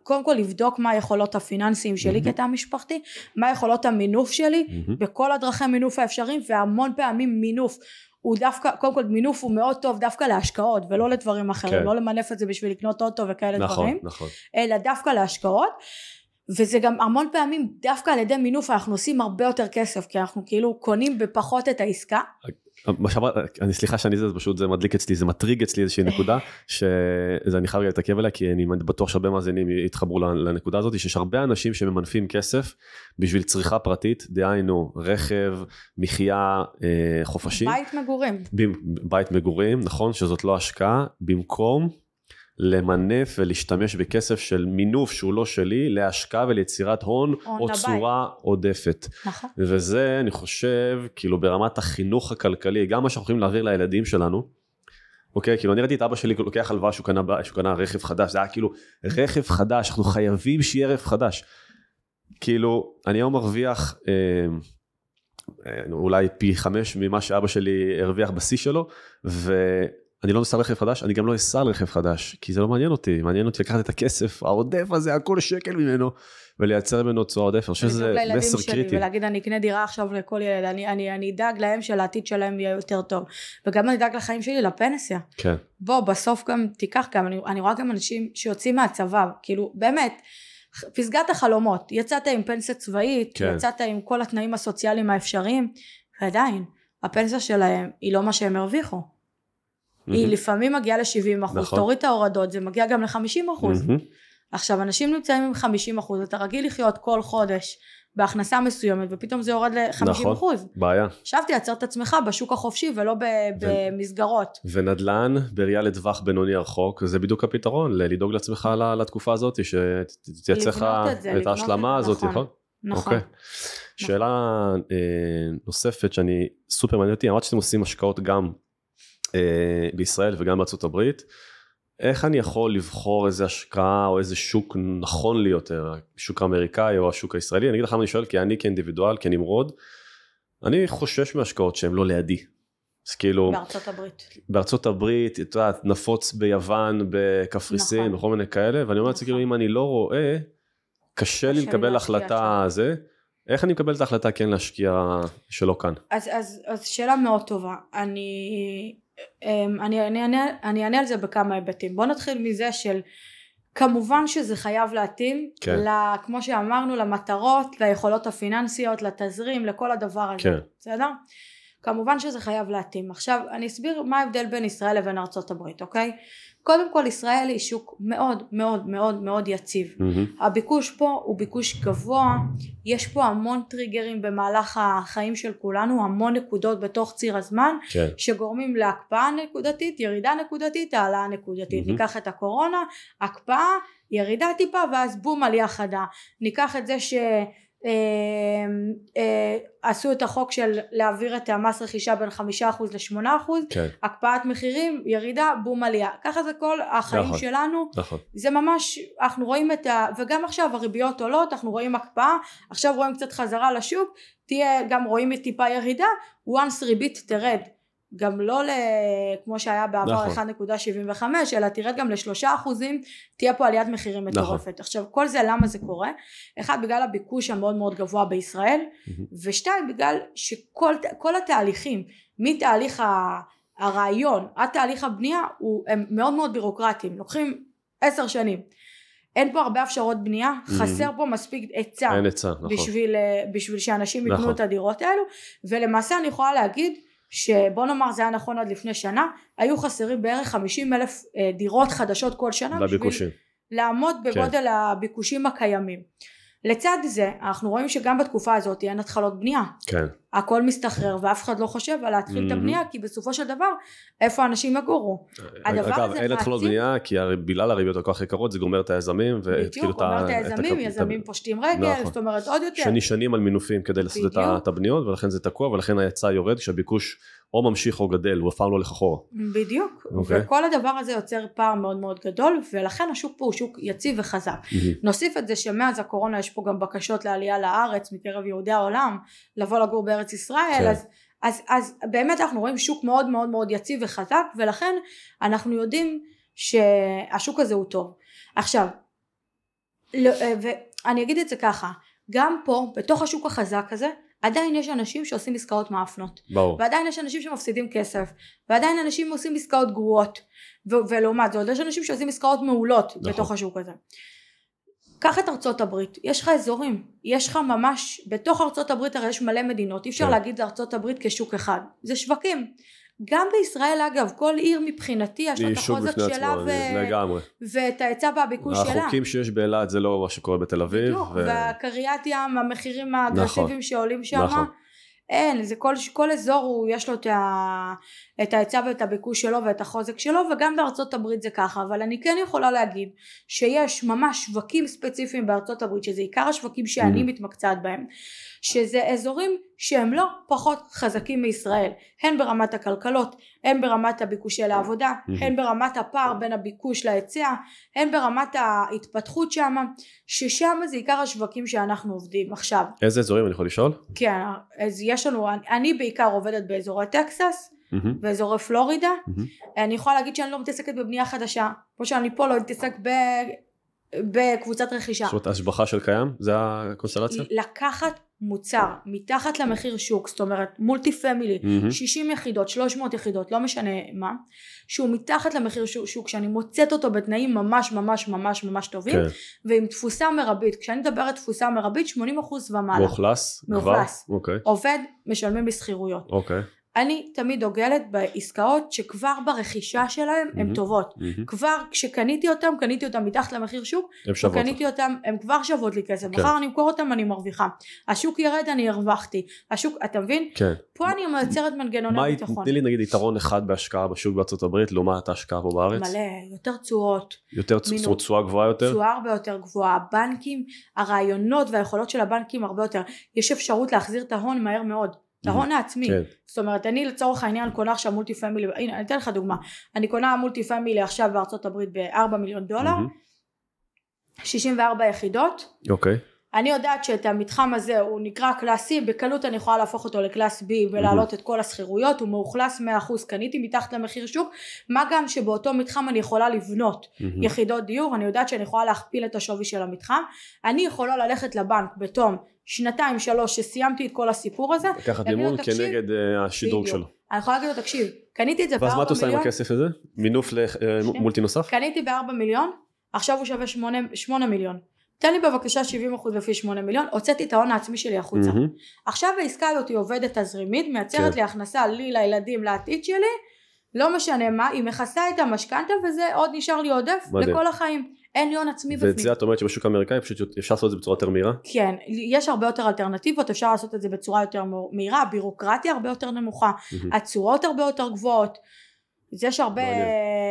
קודם כל לבדוק מה היכולות הפיננסיים שלי מהמם. כתא משפחתי מה יכולות המינוף שלי מהמם. בכל הדרכי מינוף האפשריים והמון פעמים מינוף הוא דווקא קודם כל מינוף הוא מאוד טוב דווקא להשקעות ולא לדברים אחרים כן. לא למנף את זה בשביל לקנות אוטו וכאלה נכון, דברים נכון. אלא דווקא להשקעות וזה גם המון פעמים דווקא על ידי מינוף אנחנו עושים הרבה יותר כסף כי אנחנו כאילו קונים בפחות את העסקה מה שאמרת, אני סליחה שאני זה, זה פשוט זה מדליק אצלי, זה מטריג אצלי איזושהי נקודה, שזה אני חייב להתעכב עליה, כי אני בטוח שהרבה מאזינים יתחברו לנקודה הזאת, שיש הרבה אנשים שממנפים כסף בשביל צריכה פרטית, דהיינו רכב, מחיה, אה, חופשים, בית מגורים. במ- בית מגורים, נכון שזאת לא השקעה, במקום למנף ולהשתמש בכסף של מינוף שהוא לא שלי, להשקעה וליצירת הון או. צורה עודפת. נכון וזה אני חושב כאילו ברמת החינוך הכלכלי גם מה שאנחנו יכולים להעביר לילדים שלנו אוקיי? כאילו אני ראיתי את אבא שלי לוקח הלוואה שהוא קנה, שהוא קנה רכב חדש, זה היה כאילו רכב חדש, אנחנו חייבים שיהיה רכב חדש. כאילו, אני היום מרוויח אה, אה, אולי פי חמש ממה שאבא שלי הרוויח בשיא שלו, ואני לא נוסע רכב חדש, אני גם לא אסע על רכב חדש, כי זה לא מעניין אותי, מעניין אותי לקחת את הכסף העודף הזה, הכל שקל ממנו, ולייצר ממנו תשואה עודפת, אני חושב שזה מסר קריטי. ולהגיד אני אקנה דירה עכשיו לכל ילד, אני, אני, אני אדאג להם שלעתיד שלהם יהיה יותר טוב, וגם אני אדאג לחיים שלי לפנסיה. כן. בוא בסוף גם תיקח גם, אני, אני רואה גם אנשים שיוצאים מהצבא, כאילו באמת, פסגת החלומות, יצאת עם פנסיה צבאית, כן. יצאת עם כל התנאים הסוציאליים האפשריים, ועדיין, הפנסיה שלהם היא לא מה שהם הרוויחו. Mm-hmm. היא לפעמים מגיעה ל-70 אחוז, נכון. תוריד את ההורדות, זה מגיע גם ל-50 אחוז. Mm-hmm. עכשיו, אנשים נמצאים עם 50 אחוז, אתה רגיל לחיות כל חודש בהכנסה מסוימת, ופתאום זה יורד ל-50 נכון, אחוז. בעיה. חשבתי לעצר את עצמך בשוק החופשי ולא ב- ו- במסגרות. ונדל"ן בראייה לטווח בינוני רחוק, זה בדיוק הפתרון, לדאוג לעצמך לתקופה הזאת, שתייצר לך את ההשלמה הזאת, נכון? נכון. אוקיי. נכון. שאלה אה, נוספת שאני סופר מעניין אותי, אמרת שאתם עושים השקעות גם בישראל וגם בארצות הברית. איך אני יכול לבחור איזה השקעה או איזה שוק נכון לי יותר, השוק האמריקאי או השוק הישראלי? אני אגיד לך למה אני שואל, כי אני כאינדיבידואל, כנמרוד, אני חושש מהשקעות שהן לא לידי. אז כאילו... בארצות הברית. בארצות הברית, את יודעת, נפוץ ביוון, בקפריסין, נכון. בכל מיני כאלה, ואני אומר לעצמי, נכון. כאילו, אם אני לא רואה, קשה לי לקבל החלטה זה. איך אני מקבל את ההחלטה כן להשקיע שלא כאן? אז, אז, אז שאלה מאוד טובה. אני אני, אני, אני, אני אענה על זה בכמה היבטים בוא נתחיל מזה של כמובן שזה חייב להתאים כן. כמו שאמרנו למטרות ליכולות הפיננסיות לתזרים לכל הדבר הזה כן. בסדר? כמובן שזה חייב להתאים עכשיו אני אסביר מה ההבדל בין ישראל לבין ארצות הברית אוקיי קודם כל ישראל היא שוק מאוד מאוד מאוד מאוד יציב mm-hmm. הביקוש פה הוא ביקוש גבוה יש פה המון טריגרים במהלך החיים של כולנו המון נקודות בתוך ציר הזמן כן. שגורמים להקפאה נקודתית ירידה נקודתית העלאה נקודתית mm-hmm. ניקח את הקורונה הקפאה ירידה טיפה ואז בום עלייה חדה ניקח את זה ש... אה, אה, עשו את החוק של להעביר את המס רכישה בין חמישה אחוז לשמונה אחוז, כן. הקפאת מחירים, ירידה, בום עלייה, ככה זה כל החיים נכון, שלנו, נכון. זה ממש, אנחנו רואים את ה... וגם עכשיו הריביות עולות, אנחנו רואים הקפאה, עכשיו רואים קצת חזרה לשוק, תהיה, גם רואים את טיפה ירידה, once ריבית תרד גם לא כמו שהיה בעבר נכון. 1.75 אלא תרד גם לשלושה אחוזים תהיה פה עליית מחירים נכון. מטורפת נכון. עכשיו כל זה למה זה קורה אחד בגלל הביקוש המאוד מאוד גבוה בישראל mm-hmm. ושתיים בגלל שכל התהליכים מתהליך הרעיון עד תהליך הבנייה הוא, הם מאוד מאוד בירוקרטיים לוקחים עשר שנים אין פה הרבה אפשרות בנייה, mm-hmm. חסר פה מספיק היצע, נכון. בשביל, אה, בשביל שאנשים יקנו נכון. את הדירות האלו, ולמעשה אני יכולה להגיד שבוא נאמר זה היה נכון עד לפני שנה היו חסרים בערך 50 אלף אה, דירות חדשות כל שנה בביקושים. בשביל לעמוד כן. בגודל כן. הביקושים הקיימים לצד זה אנחנו רואים שגם בתקופה הזאת אין התחלות בנייה כן. הכל מסתחרר ואף אחד לא חושב על להתחיל mm-hmm. את הבנייה כי בסופו של דבר איפה אנשים יגורו אגב אין התחלות בנייה כי בגלל הריביות הכל כך יקרות זה גומר את היזמים בדיוק גומר את היזמים יזמים פושטים רגל נכון. זאת אומרת עוד יותר שנשענים על מינופים כדי לעשות את הבניות ולכן זה תקוע ולכן ההיצע יורד כשהביקוש או ממשיך או גדל, הוא אף פעם לא הולך אחורה. בדיוק, okay. אוקיי. וכל הדבר הזה יוצר פער מאוד מאוד גדול, ולכן השוק פה הוא שוק יציב וחזק. Mm-hmm. נוסיף את זה שמאז הקורונה יש פה גם בקשות לעלייה לארץ מקרב יהודי העולם, לבוא לגור בארץ ישראל, כן. אז, אז, אז באמת אנחנו רואים שוק מאוד מאוד מאוד יציב וחזק, ולכן אנחנו יודעים שהשוק הזה הוא טוב. עכשיו, לא, אה, ואני אגיד את זה ככה, גם פה, בתוך השוק החזק הזה, עדיין יש אנשים שעושים עסקאות מאפנות. ברור. ועדיין יש אנשים שמפסידים כסף. ועדיין אנשים עושים עסקאות גרועות. ו- ולעומת זאת יש אנשים שעושים עסקאות מעולות נכון. בתוך השוק הזה. קח את ארצות הברית, יש לך אזורים, יש לך ממש, בתוך ארצות הברית הרי יש מלא מדינות, אי אפשר כן. להגיד לארצות הברית כשוק אחד, זה שווקים. גם בישראל אגב כל עיר מבחינתי יש לה את החוזק שלה ו... ואת ההיצע והביקוש שלה. החוקים שיש באילת זה לא מה שקורה בתל אביב. בדיוק, ו... והקריית ים המחירים האגרסיביים נכון. שעולים שם. נכון. אין, זה כל, כל אזור הוא יש לו את, ה, את ההיצע ואת הביקוש שלו ואת החוזק שלו וגם בארצות הברית זה ככה אבל אני כן יכולה להגיד שיש ממש שווקים ספציפיים בארצות הברית שזה עיקר השווקים שאני mm. מתמקצעת בהם שזה אזורים שהם לא פחות חזקים מישראל, הן ברמת הכלכלות, הן ברמת הביקושי לעבודה. הן ברמת הפער בין הביקוש להיצע, הן ברמת ההתפתחות שם, ששם זה עיקר השווקים שאנחנו עובדים. עכשיו, איזה אזורים אני יכול לשאול? כן, אז יש לנו, אני, אני בעיקר עובדת באזורי טקסס, באזורי פלורידה, מהמם. אני יכולה להגיד שאני לא מתעסקת בבנייה חדשה, כמו שאני פה לא מתעסק ב, בקבוצת רכישה. זאת אומרת השבחה של קיים? זה הקונסטלציה? לקחת מוצר מתחת למחיר שוק, זאת אומרת מולטי פמילי, מהמם. 60 יחידות, 300 יחידות, לא משנה מה, שהוא מתחת למחיר שוק, שאני מוצאת אותו בתנאים ממש ממש ממש ממש טובים, כן. ועם תפוסה מרבית, כשאני מדברת תפוסה מרבית 80% ומעלה, מאוכלס? כבר? מאוכלס. אוקיי, עובד משלמים לי שכירויות, אוקיי. אני תמיד דוגלת בעסקאות שכבר ברכישה שלהם הן מהמם. טובות, מהמם. כבר כשקניתי אותם, קניתי אותם מתחת למחיר שוק, הם שוות לך. קניתי אותם, הם כבר שוות לי כסף, כן. מחר אני אמכור אותם אני מרוויחה, השוק ירד אני הרווחתי, השוק, אתה מבין? כן. פה אני מייצרת מנגנוני מה, ביטחון, תני לי נגיד יתרון אחד בהשקעה בשוק בארצות הברית לעומת ההשקעה פה בארץ? מלא, יותר תשואות, יותר אומרת, תשואה גבוהה יותר? תשואה הרבה יותר גבוהה, הבנקים, הרעיונות והיכולות של הבנקים הרבה יותר, יש אפשרות להחזיר את ההון מהר מאוד, את ההון העצמי, כן. זאת אומרת אני לצורך העניין קונה עכשיו multi family, הנה אני אתן לך דוגמה, אני קונה multi family עכשיו בארצות הברית ב-4 מיליון דולר, מהמם. 64 יחידות, אוקיי. אני יודעת שאת המתחם הזה הוא נקרא קלאס C, בקלות אני יכולה להפוך אותו לקלאס B ולהעלות את כל השכירויות, הוא מאוכלס 100%, קניתי מתחת למחיר שוק, מה גם שבאותו מתחם אני יכולה לבנות מהמם. יחידות דיור, אני יודעת שאני יכולה להכפיל את השווי של המתחם, אני יכולה ללכת לבנק בתום שנתיים שלוש שסיימתי את כל הסיפור הזה, לקחת מימון "תקשיב, כנגד אה, בדיוק. שלו. אני יכולה להגיד לו תקשיב, קניתי את זה ואז מה את ב-4 עושה עם מיליון, הכסף הזה? מינוף למולטי נוסף? קניתי ב-4 מיליון, עכשיו הוא שווה 8, 8 מיליון, תן לי בבקשה 70% לפי 8 מיליון, הוצאתי את ההון העצמי שלי החוצה. מהמם. עכשיו העסקה הזאת היא עובדת תזרימית, מייצרת כן. לי הכנסה לי, לילדים, לעתיד שלי, לא משנה מה, היא מכסה את המשכנתה וזה עוד נשאר לי עודף מדהים. לכל החיים. אין לי הון עצמי ואת בפנים. זה את אומרת שבשוק האמריקאי פשוט אפשר לעשות את זה בצורה יותר מהירה? כן, יש הרבה יותר אלטרנטיבות, אפשר לעשות את זה בצורה יותר מהירה, הבירוקרטיה הרבה יותר נמוכה. התשואות הרבה יותר גבוהות. אז יש הרבה.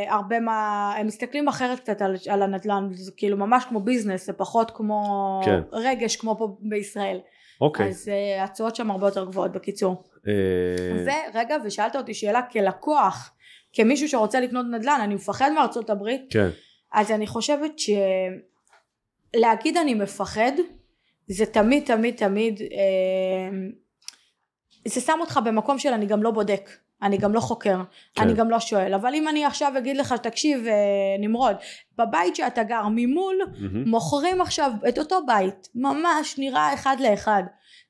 הרבה מה, הם מסתכלים אחרת קצת על, על הנדל"ן, זה כאילו ממש כמו ביזנס, זה פחות כמו כן. רגש כמו פה בישראל. אוקיי. אז uh, התשואות שם הרבה יותר גבוהות בקיצור. אה, ורגע, ושאלת אותי שאלה כלקוח, כמישהו שרוצה לקנות נדל"ן, אני מפחד מארצות הברית, כן. אז אני חושבת שלהגיד אני מפחד, זה תמיד תמיד תמיד, אה, זה שם אותך במקום של אני גם לא בודק, אני גם לא חוקר, כן. אני גם לא שואל, אבל אם אני עכשיו אגיד לך, תקשיב אה, נמרוד, בבית שאתה גר ממול, מהמם. מוכרים עכשיו את אותו בית, ממש נראה אחד לאחד,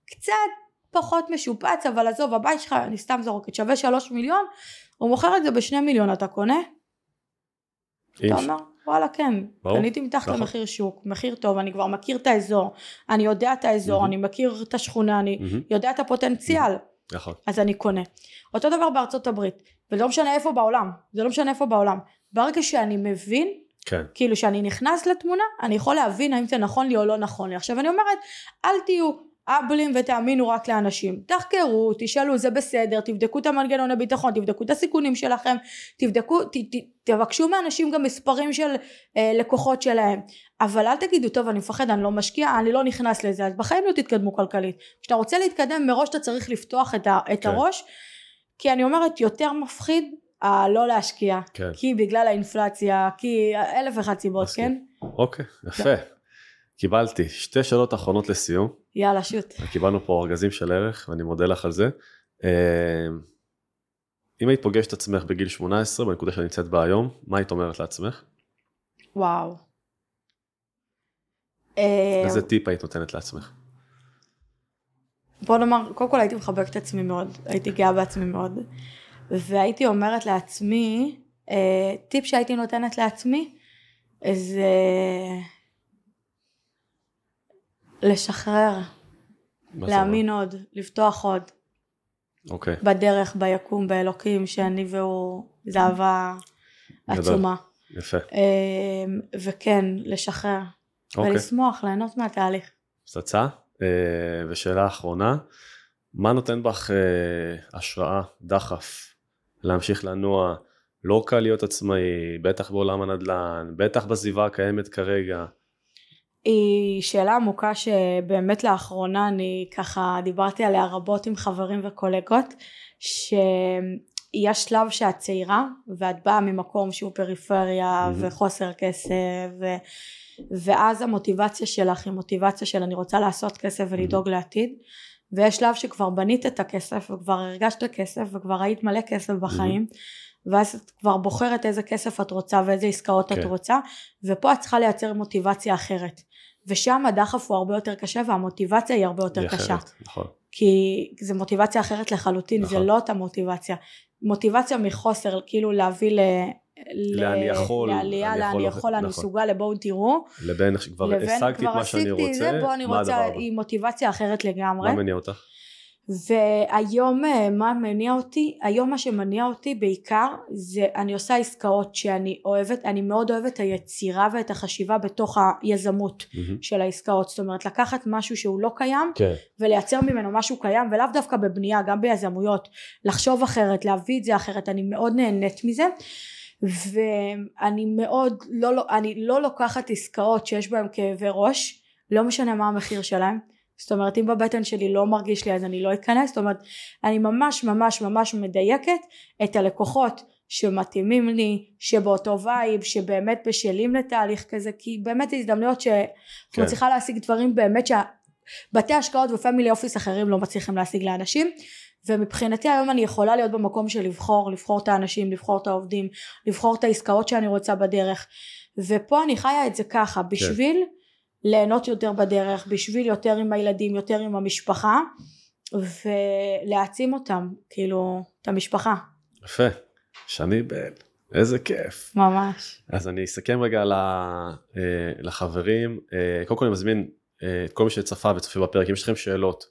קצת פחות משופץ, אבל עזוב, הבית שלך, אני סתם זורקת, שווה שלוש מיליון, הוא מוכר את זה בשני מיליון, אתה קונה? אתה אם- אומר, וואלה כן, ברור, קניתי מתחת נכון. למחיר שוק, מחיר טוב, אני כבר מכיר את האזור, אני יודע את האזור, מהמם. אני מכיר את השכונה, אני מהמם. יודע את הפוטנציאל, נכון. אז אני קונה. אותו דבר בארצות הברית, ולא משנה איפה בעולם, זה לא משנה איפה בעולם, ברגע שאני מבין כן. כאילו שאני נכנס לתמונה אני יכול להבין האם זה נכון לי או לא נכון לי עכשיו אני אומרת אל תהיו אבלים ותאמינו רק לאנשים תחקרו תשאלו זה בסדר תבדקו את המנגנוני ביטחון תבדקו את הסיכונים שלכם תבדקו ת, ת, תבקשו מאנשים גם מספרים של אה, לקוחות שלהם אבל אל תגידו טוב אני מפחד אני לא משקיע אני לא נכנס לזה אז בחיים לא תתקדמו כלכלית כשאתה רוצה להתקדם מראש אתה צריך לפתוח את, ה, את כן. הראש כי אני אומרת יותר מפחיד הלא להשקיע כן. כי בגלל האינפלציה, כי אלף ואחת סיבות, מסכים. כן? אוקיי. יפה. קיבלתי. שתי שאלות אחרונות לסיום. יאללה, שוט. קיבלנו פה ארגזים של ערך ואני מודה לך על זה. אה, אם היית פוגשת את עצמך בגיל 18 בנקודה שאת נמצאת בה היום, מה היית אומרת לעצמך? וואו. אה, איזה טיפ היית נותנת לעצמך? בוא נאמר, קודם כל הייתי מחבקת את עצמי מאוד, הייתי גאה בעצמי מאוד, והייתי אומרת לעצמי, אה, טיפ שהייתי נותנת לעצמי, זה לשחרר, להאמין עוד, לפתוח עוד? אוקיי. בדרך, ביקום, באלוקים, שאני והוא, זה אהבה. עצומה. יפה. אה, וכן, לשחרר, אוקיי. ולשמוח, ליהנות מהתהליך. פצצה. אה, ושאלה אחרונה, מה נותן בך אה, השראה, דחף, להמשיך לנוע? לא קל להיות עצמאי, בטח בעולם הנדל"ן, בטח בסביבה הקיימת כרגע. היא שאלה עמוקה שבאמת לאחרונה אני ככה דיברתי עליה רבות עם חברים וקולגות שיש שלב שאת צעירה ואת באה ממקום שהוא פריפריה mm-hmm. וחוסר כסף ו... ואז המוטיבציה שלך היא מוטיבציה של אני רוצה לעשות כסף ולדאוג. לעתיד ויש שלב שכבר בנית את הכסף וכבר הרגשת כסף וכבר היית מלא כסף בחיים mm-hmm. ואז את כבר בוחרת איזה כסף את רוצה ואיזה עסקאות okay. את כן. רוצה ופה את צריכה לייצר מוטיבציה אחרת ושם הדחף הוא הרבה יותר קשה והמוטיבציה היא הרבה יותר היא קשה. אחרת, נכון. כי זה מוטיבציה אחרת לחלוטין, נכון. זה לא אותה מוטיבציה. מוטיבציה מחוסר, כאילו להביא ל... לאן אני יכול, לעלייה, לאן אני יכול, אני נכון. מסוגל, לבואו תראו. לבין כבר השגתי את מה שאני רוצה, זה, בוא אני רוצה, היא מוטיבציה אחרת לגמרי. מה מניע אותך? והיום אה, מה מניע אותי? היום מה שמניע אותי בעיקר זה אני עושה עסקאות שאני אוהבת, אני מאוד אוהבת את היצירה ואת החשיבה בתוך היזמות mm-hmm. של העסקאות, זאת אומרת לקחת משהו שהוא לא קיים okay. כן. ולייצר ממנו משהו קיים ולאו דווקא בבנייה, גם ביזמויות, לחשוב אחרת, להביא את זה אחרת, אני מאוד נהנית מזה ואני מאוד לא, לא, אני לא לוקחת עסקאות שיש בהן כאבי ראש, לא משנה מה המחיר שלהם זאת אומרת אם בבטן שלי לא מרגיש לי אז אני לא אכנס זאת אומרת אני ממש ממש ממש מדייקת את הלקוחות שמתאימים לי שבאותו vibe שבאמת בשלים לתהליך כזה כי באמת זה הזדמנויות שאני כן. מצליחה להשיג דברים באמת שבתי השקעות ופמילי אופיס אחרים לא מצליחים להשיג לאנשים ומבחינתי היום אני יכולה להיות במקום של לבחור לבחור את האנשים לבחור את העובדים לבחור את העסקאות שאני רוצה בדרך ופה אני חיה את זה ככה כן. בשביל כן. ליהנות יותר בדרך בשביל יותר עם הילדים יותר עם המשפחה ולהעצים אותם כאילו את המשפחה. יפה שני בן איזה כיף. ממש. אז אני אסכם רגע אה, לחברים אה, קודם כל אני מזמין אה, את כל מי שצפה וצופה בפרק אם יש לכם שאלות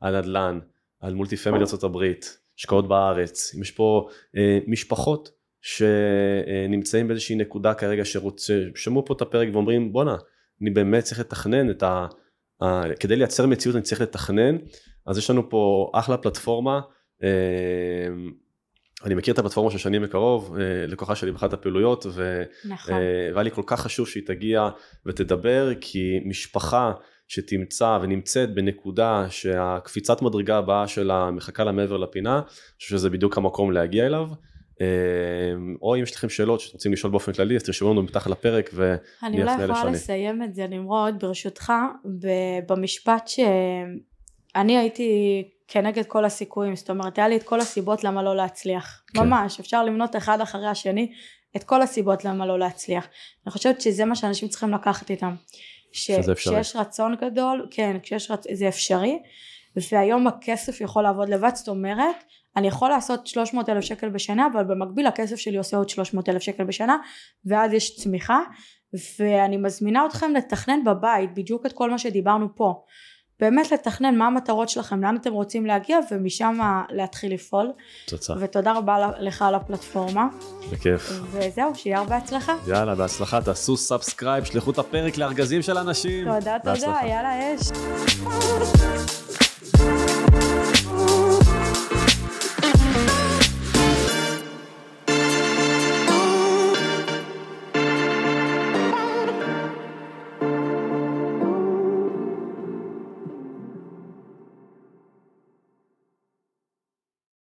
על נדל"ן על מולטי פמילי ארה"ב השקעות בארץ אם יש פה משפחות שנמצאים באיזושהי נקודה כרגע ששמעו פה את הפרק ואומרים בואנה אני באמת צריך לתכנן את ה... ה כדי לייצר מציאות אני צריך לתכנן, אז יש לנו פה אחלה פלטפורמה. אה, אני מכיר את הפלטפורמה של שנים מקרוב, אה, לקוחה שלי באחת הפעילויות, ו... נכון. אה, והיה לי כל כך חשוב שהיא תגיע ותדבר, כי משפחה שתמצא ונמצאת בנקודה שהקפיצת מדרגה הבאה שלה מחכה לה מעבר לפינה, אני חושב שזה בדיוק המקום להגיע אליו. אמ, או אם יש לכם שאלות שאתם רוצים לשאול באופן כללי אז תרשמו לנו מתחת לפרק ואני אפנה לשני. אני אולי יכולה לסיים את זה נמרוד ברשותך במשפט שאני הייתי כנגד כל הסיכויים זאת אומרת היה לי את כל הסיבות למה לא להצליח כן. ממש אפשר למנות אחד אחרי השני את כל הסיבות למה לא להצליח אני חושבת שזה מה שאנשים צריכים לקחת איתם ש, כשיש רצון גדול כן כשיש רצ... זה אפשרי והיום הכסף יכול לעבוד לבד זאת אומרת אני יכול לעשות 300 אלף שקל בשנה אבל במקביל הכסף שלי עושה עוד 300 אלף שקל בשנה ואז יש צמיחה ואני מזמינה אתכם לתכנן בבית בדיוק את כל מה שדיברנו פה. באמת לתכנן מה המטרות שלכם לאן אתם רוצים להגיע ומשם להתחיל לפעול. תוצא. ותודה רבה לך על הפלטפורמה. בכיף. וזהו שיהיה הרבה הצלחה. יאללה בהצלחה תעשו subscribe שלחו את הפרק לארגזים של אנשים. תודה תודה בהצלחה. יאללה אש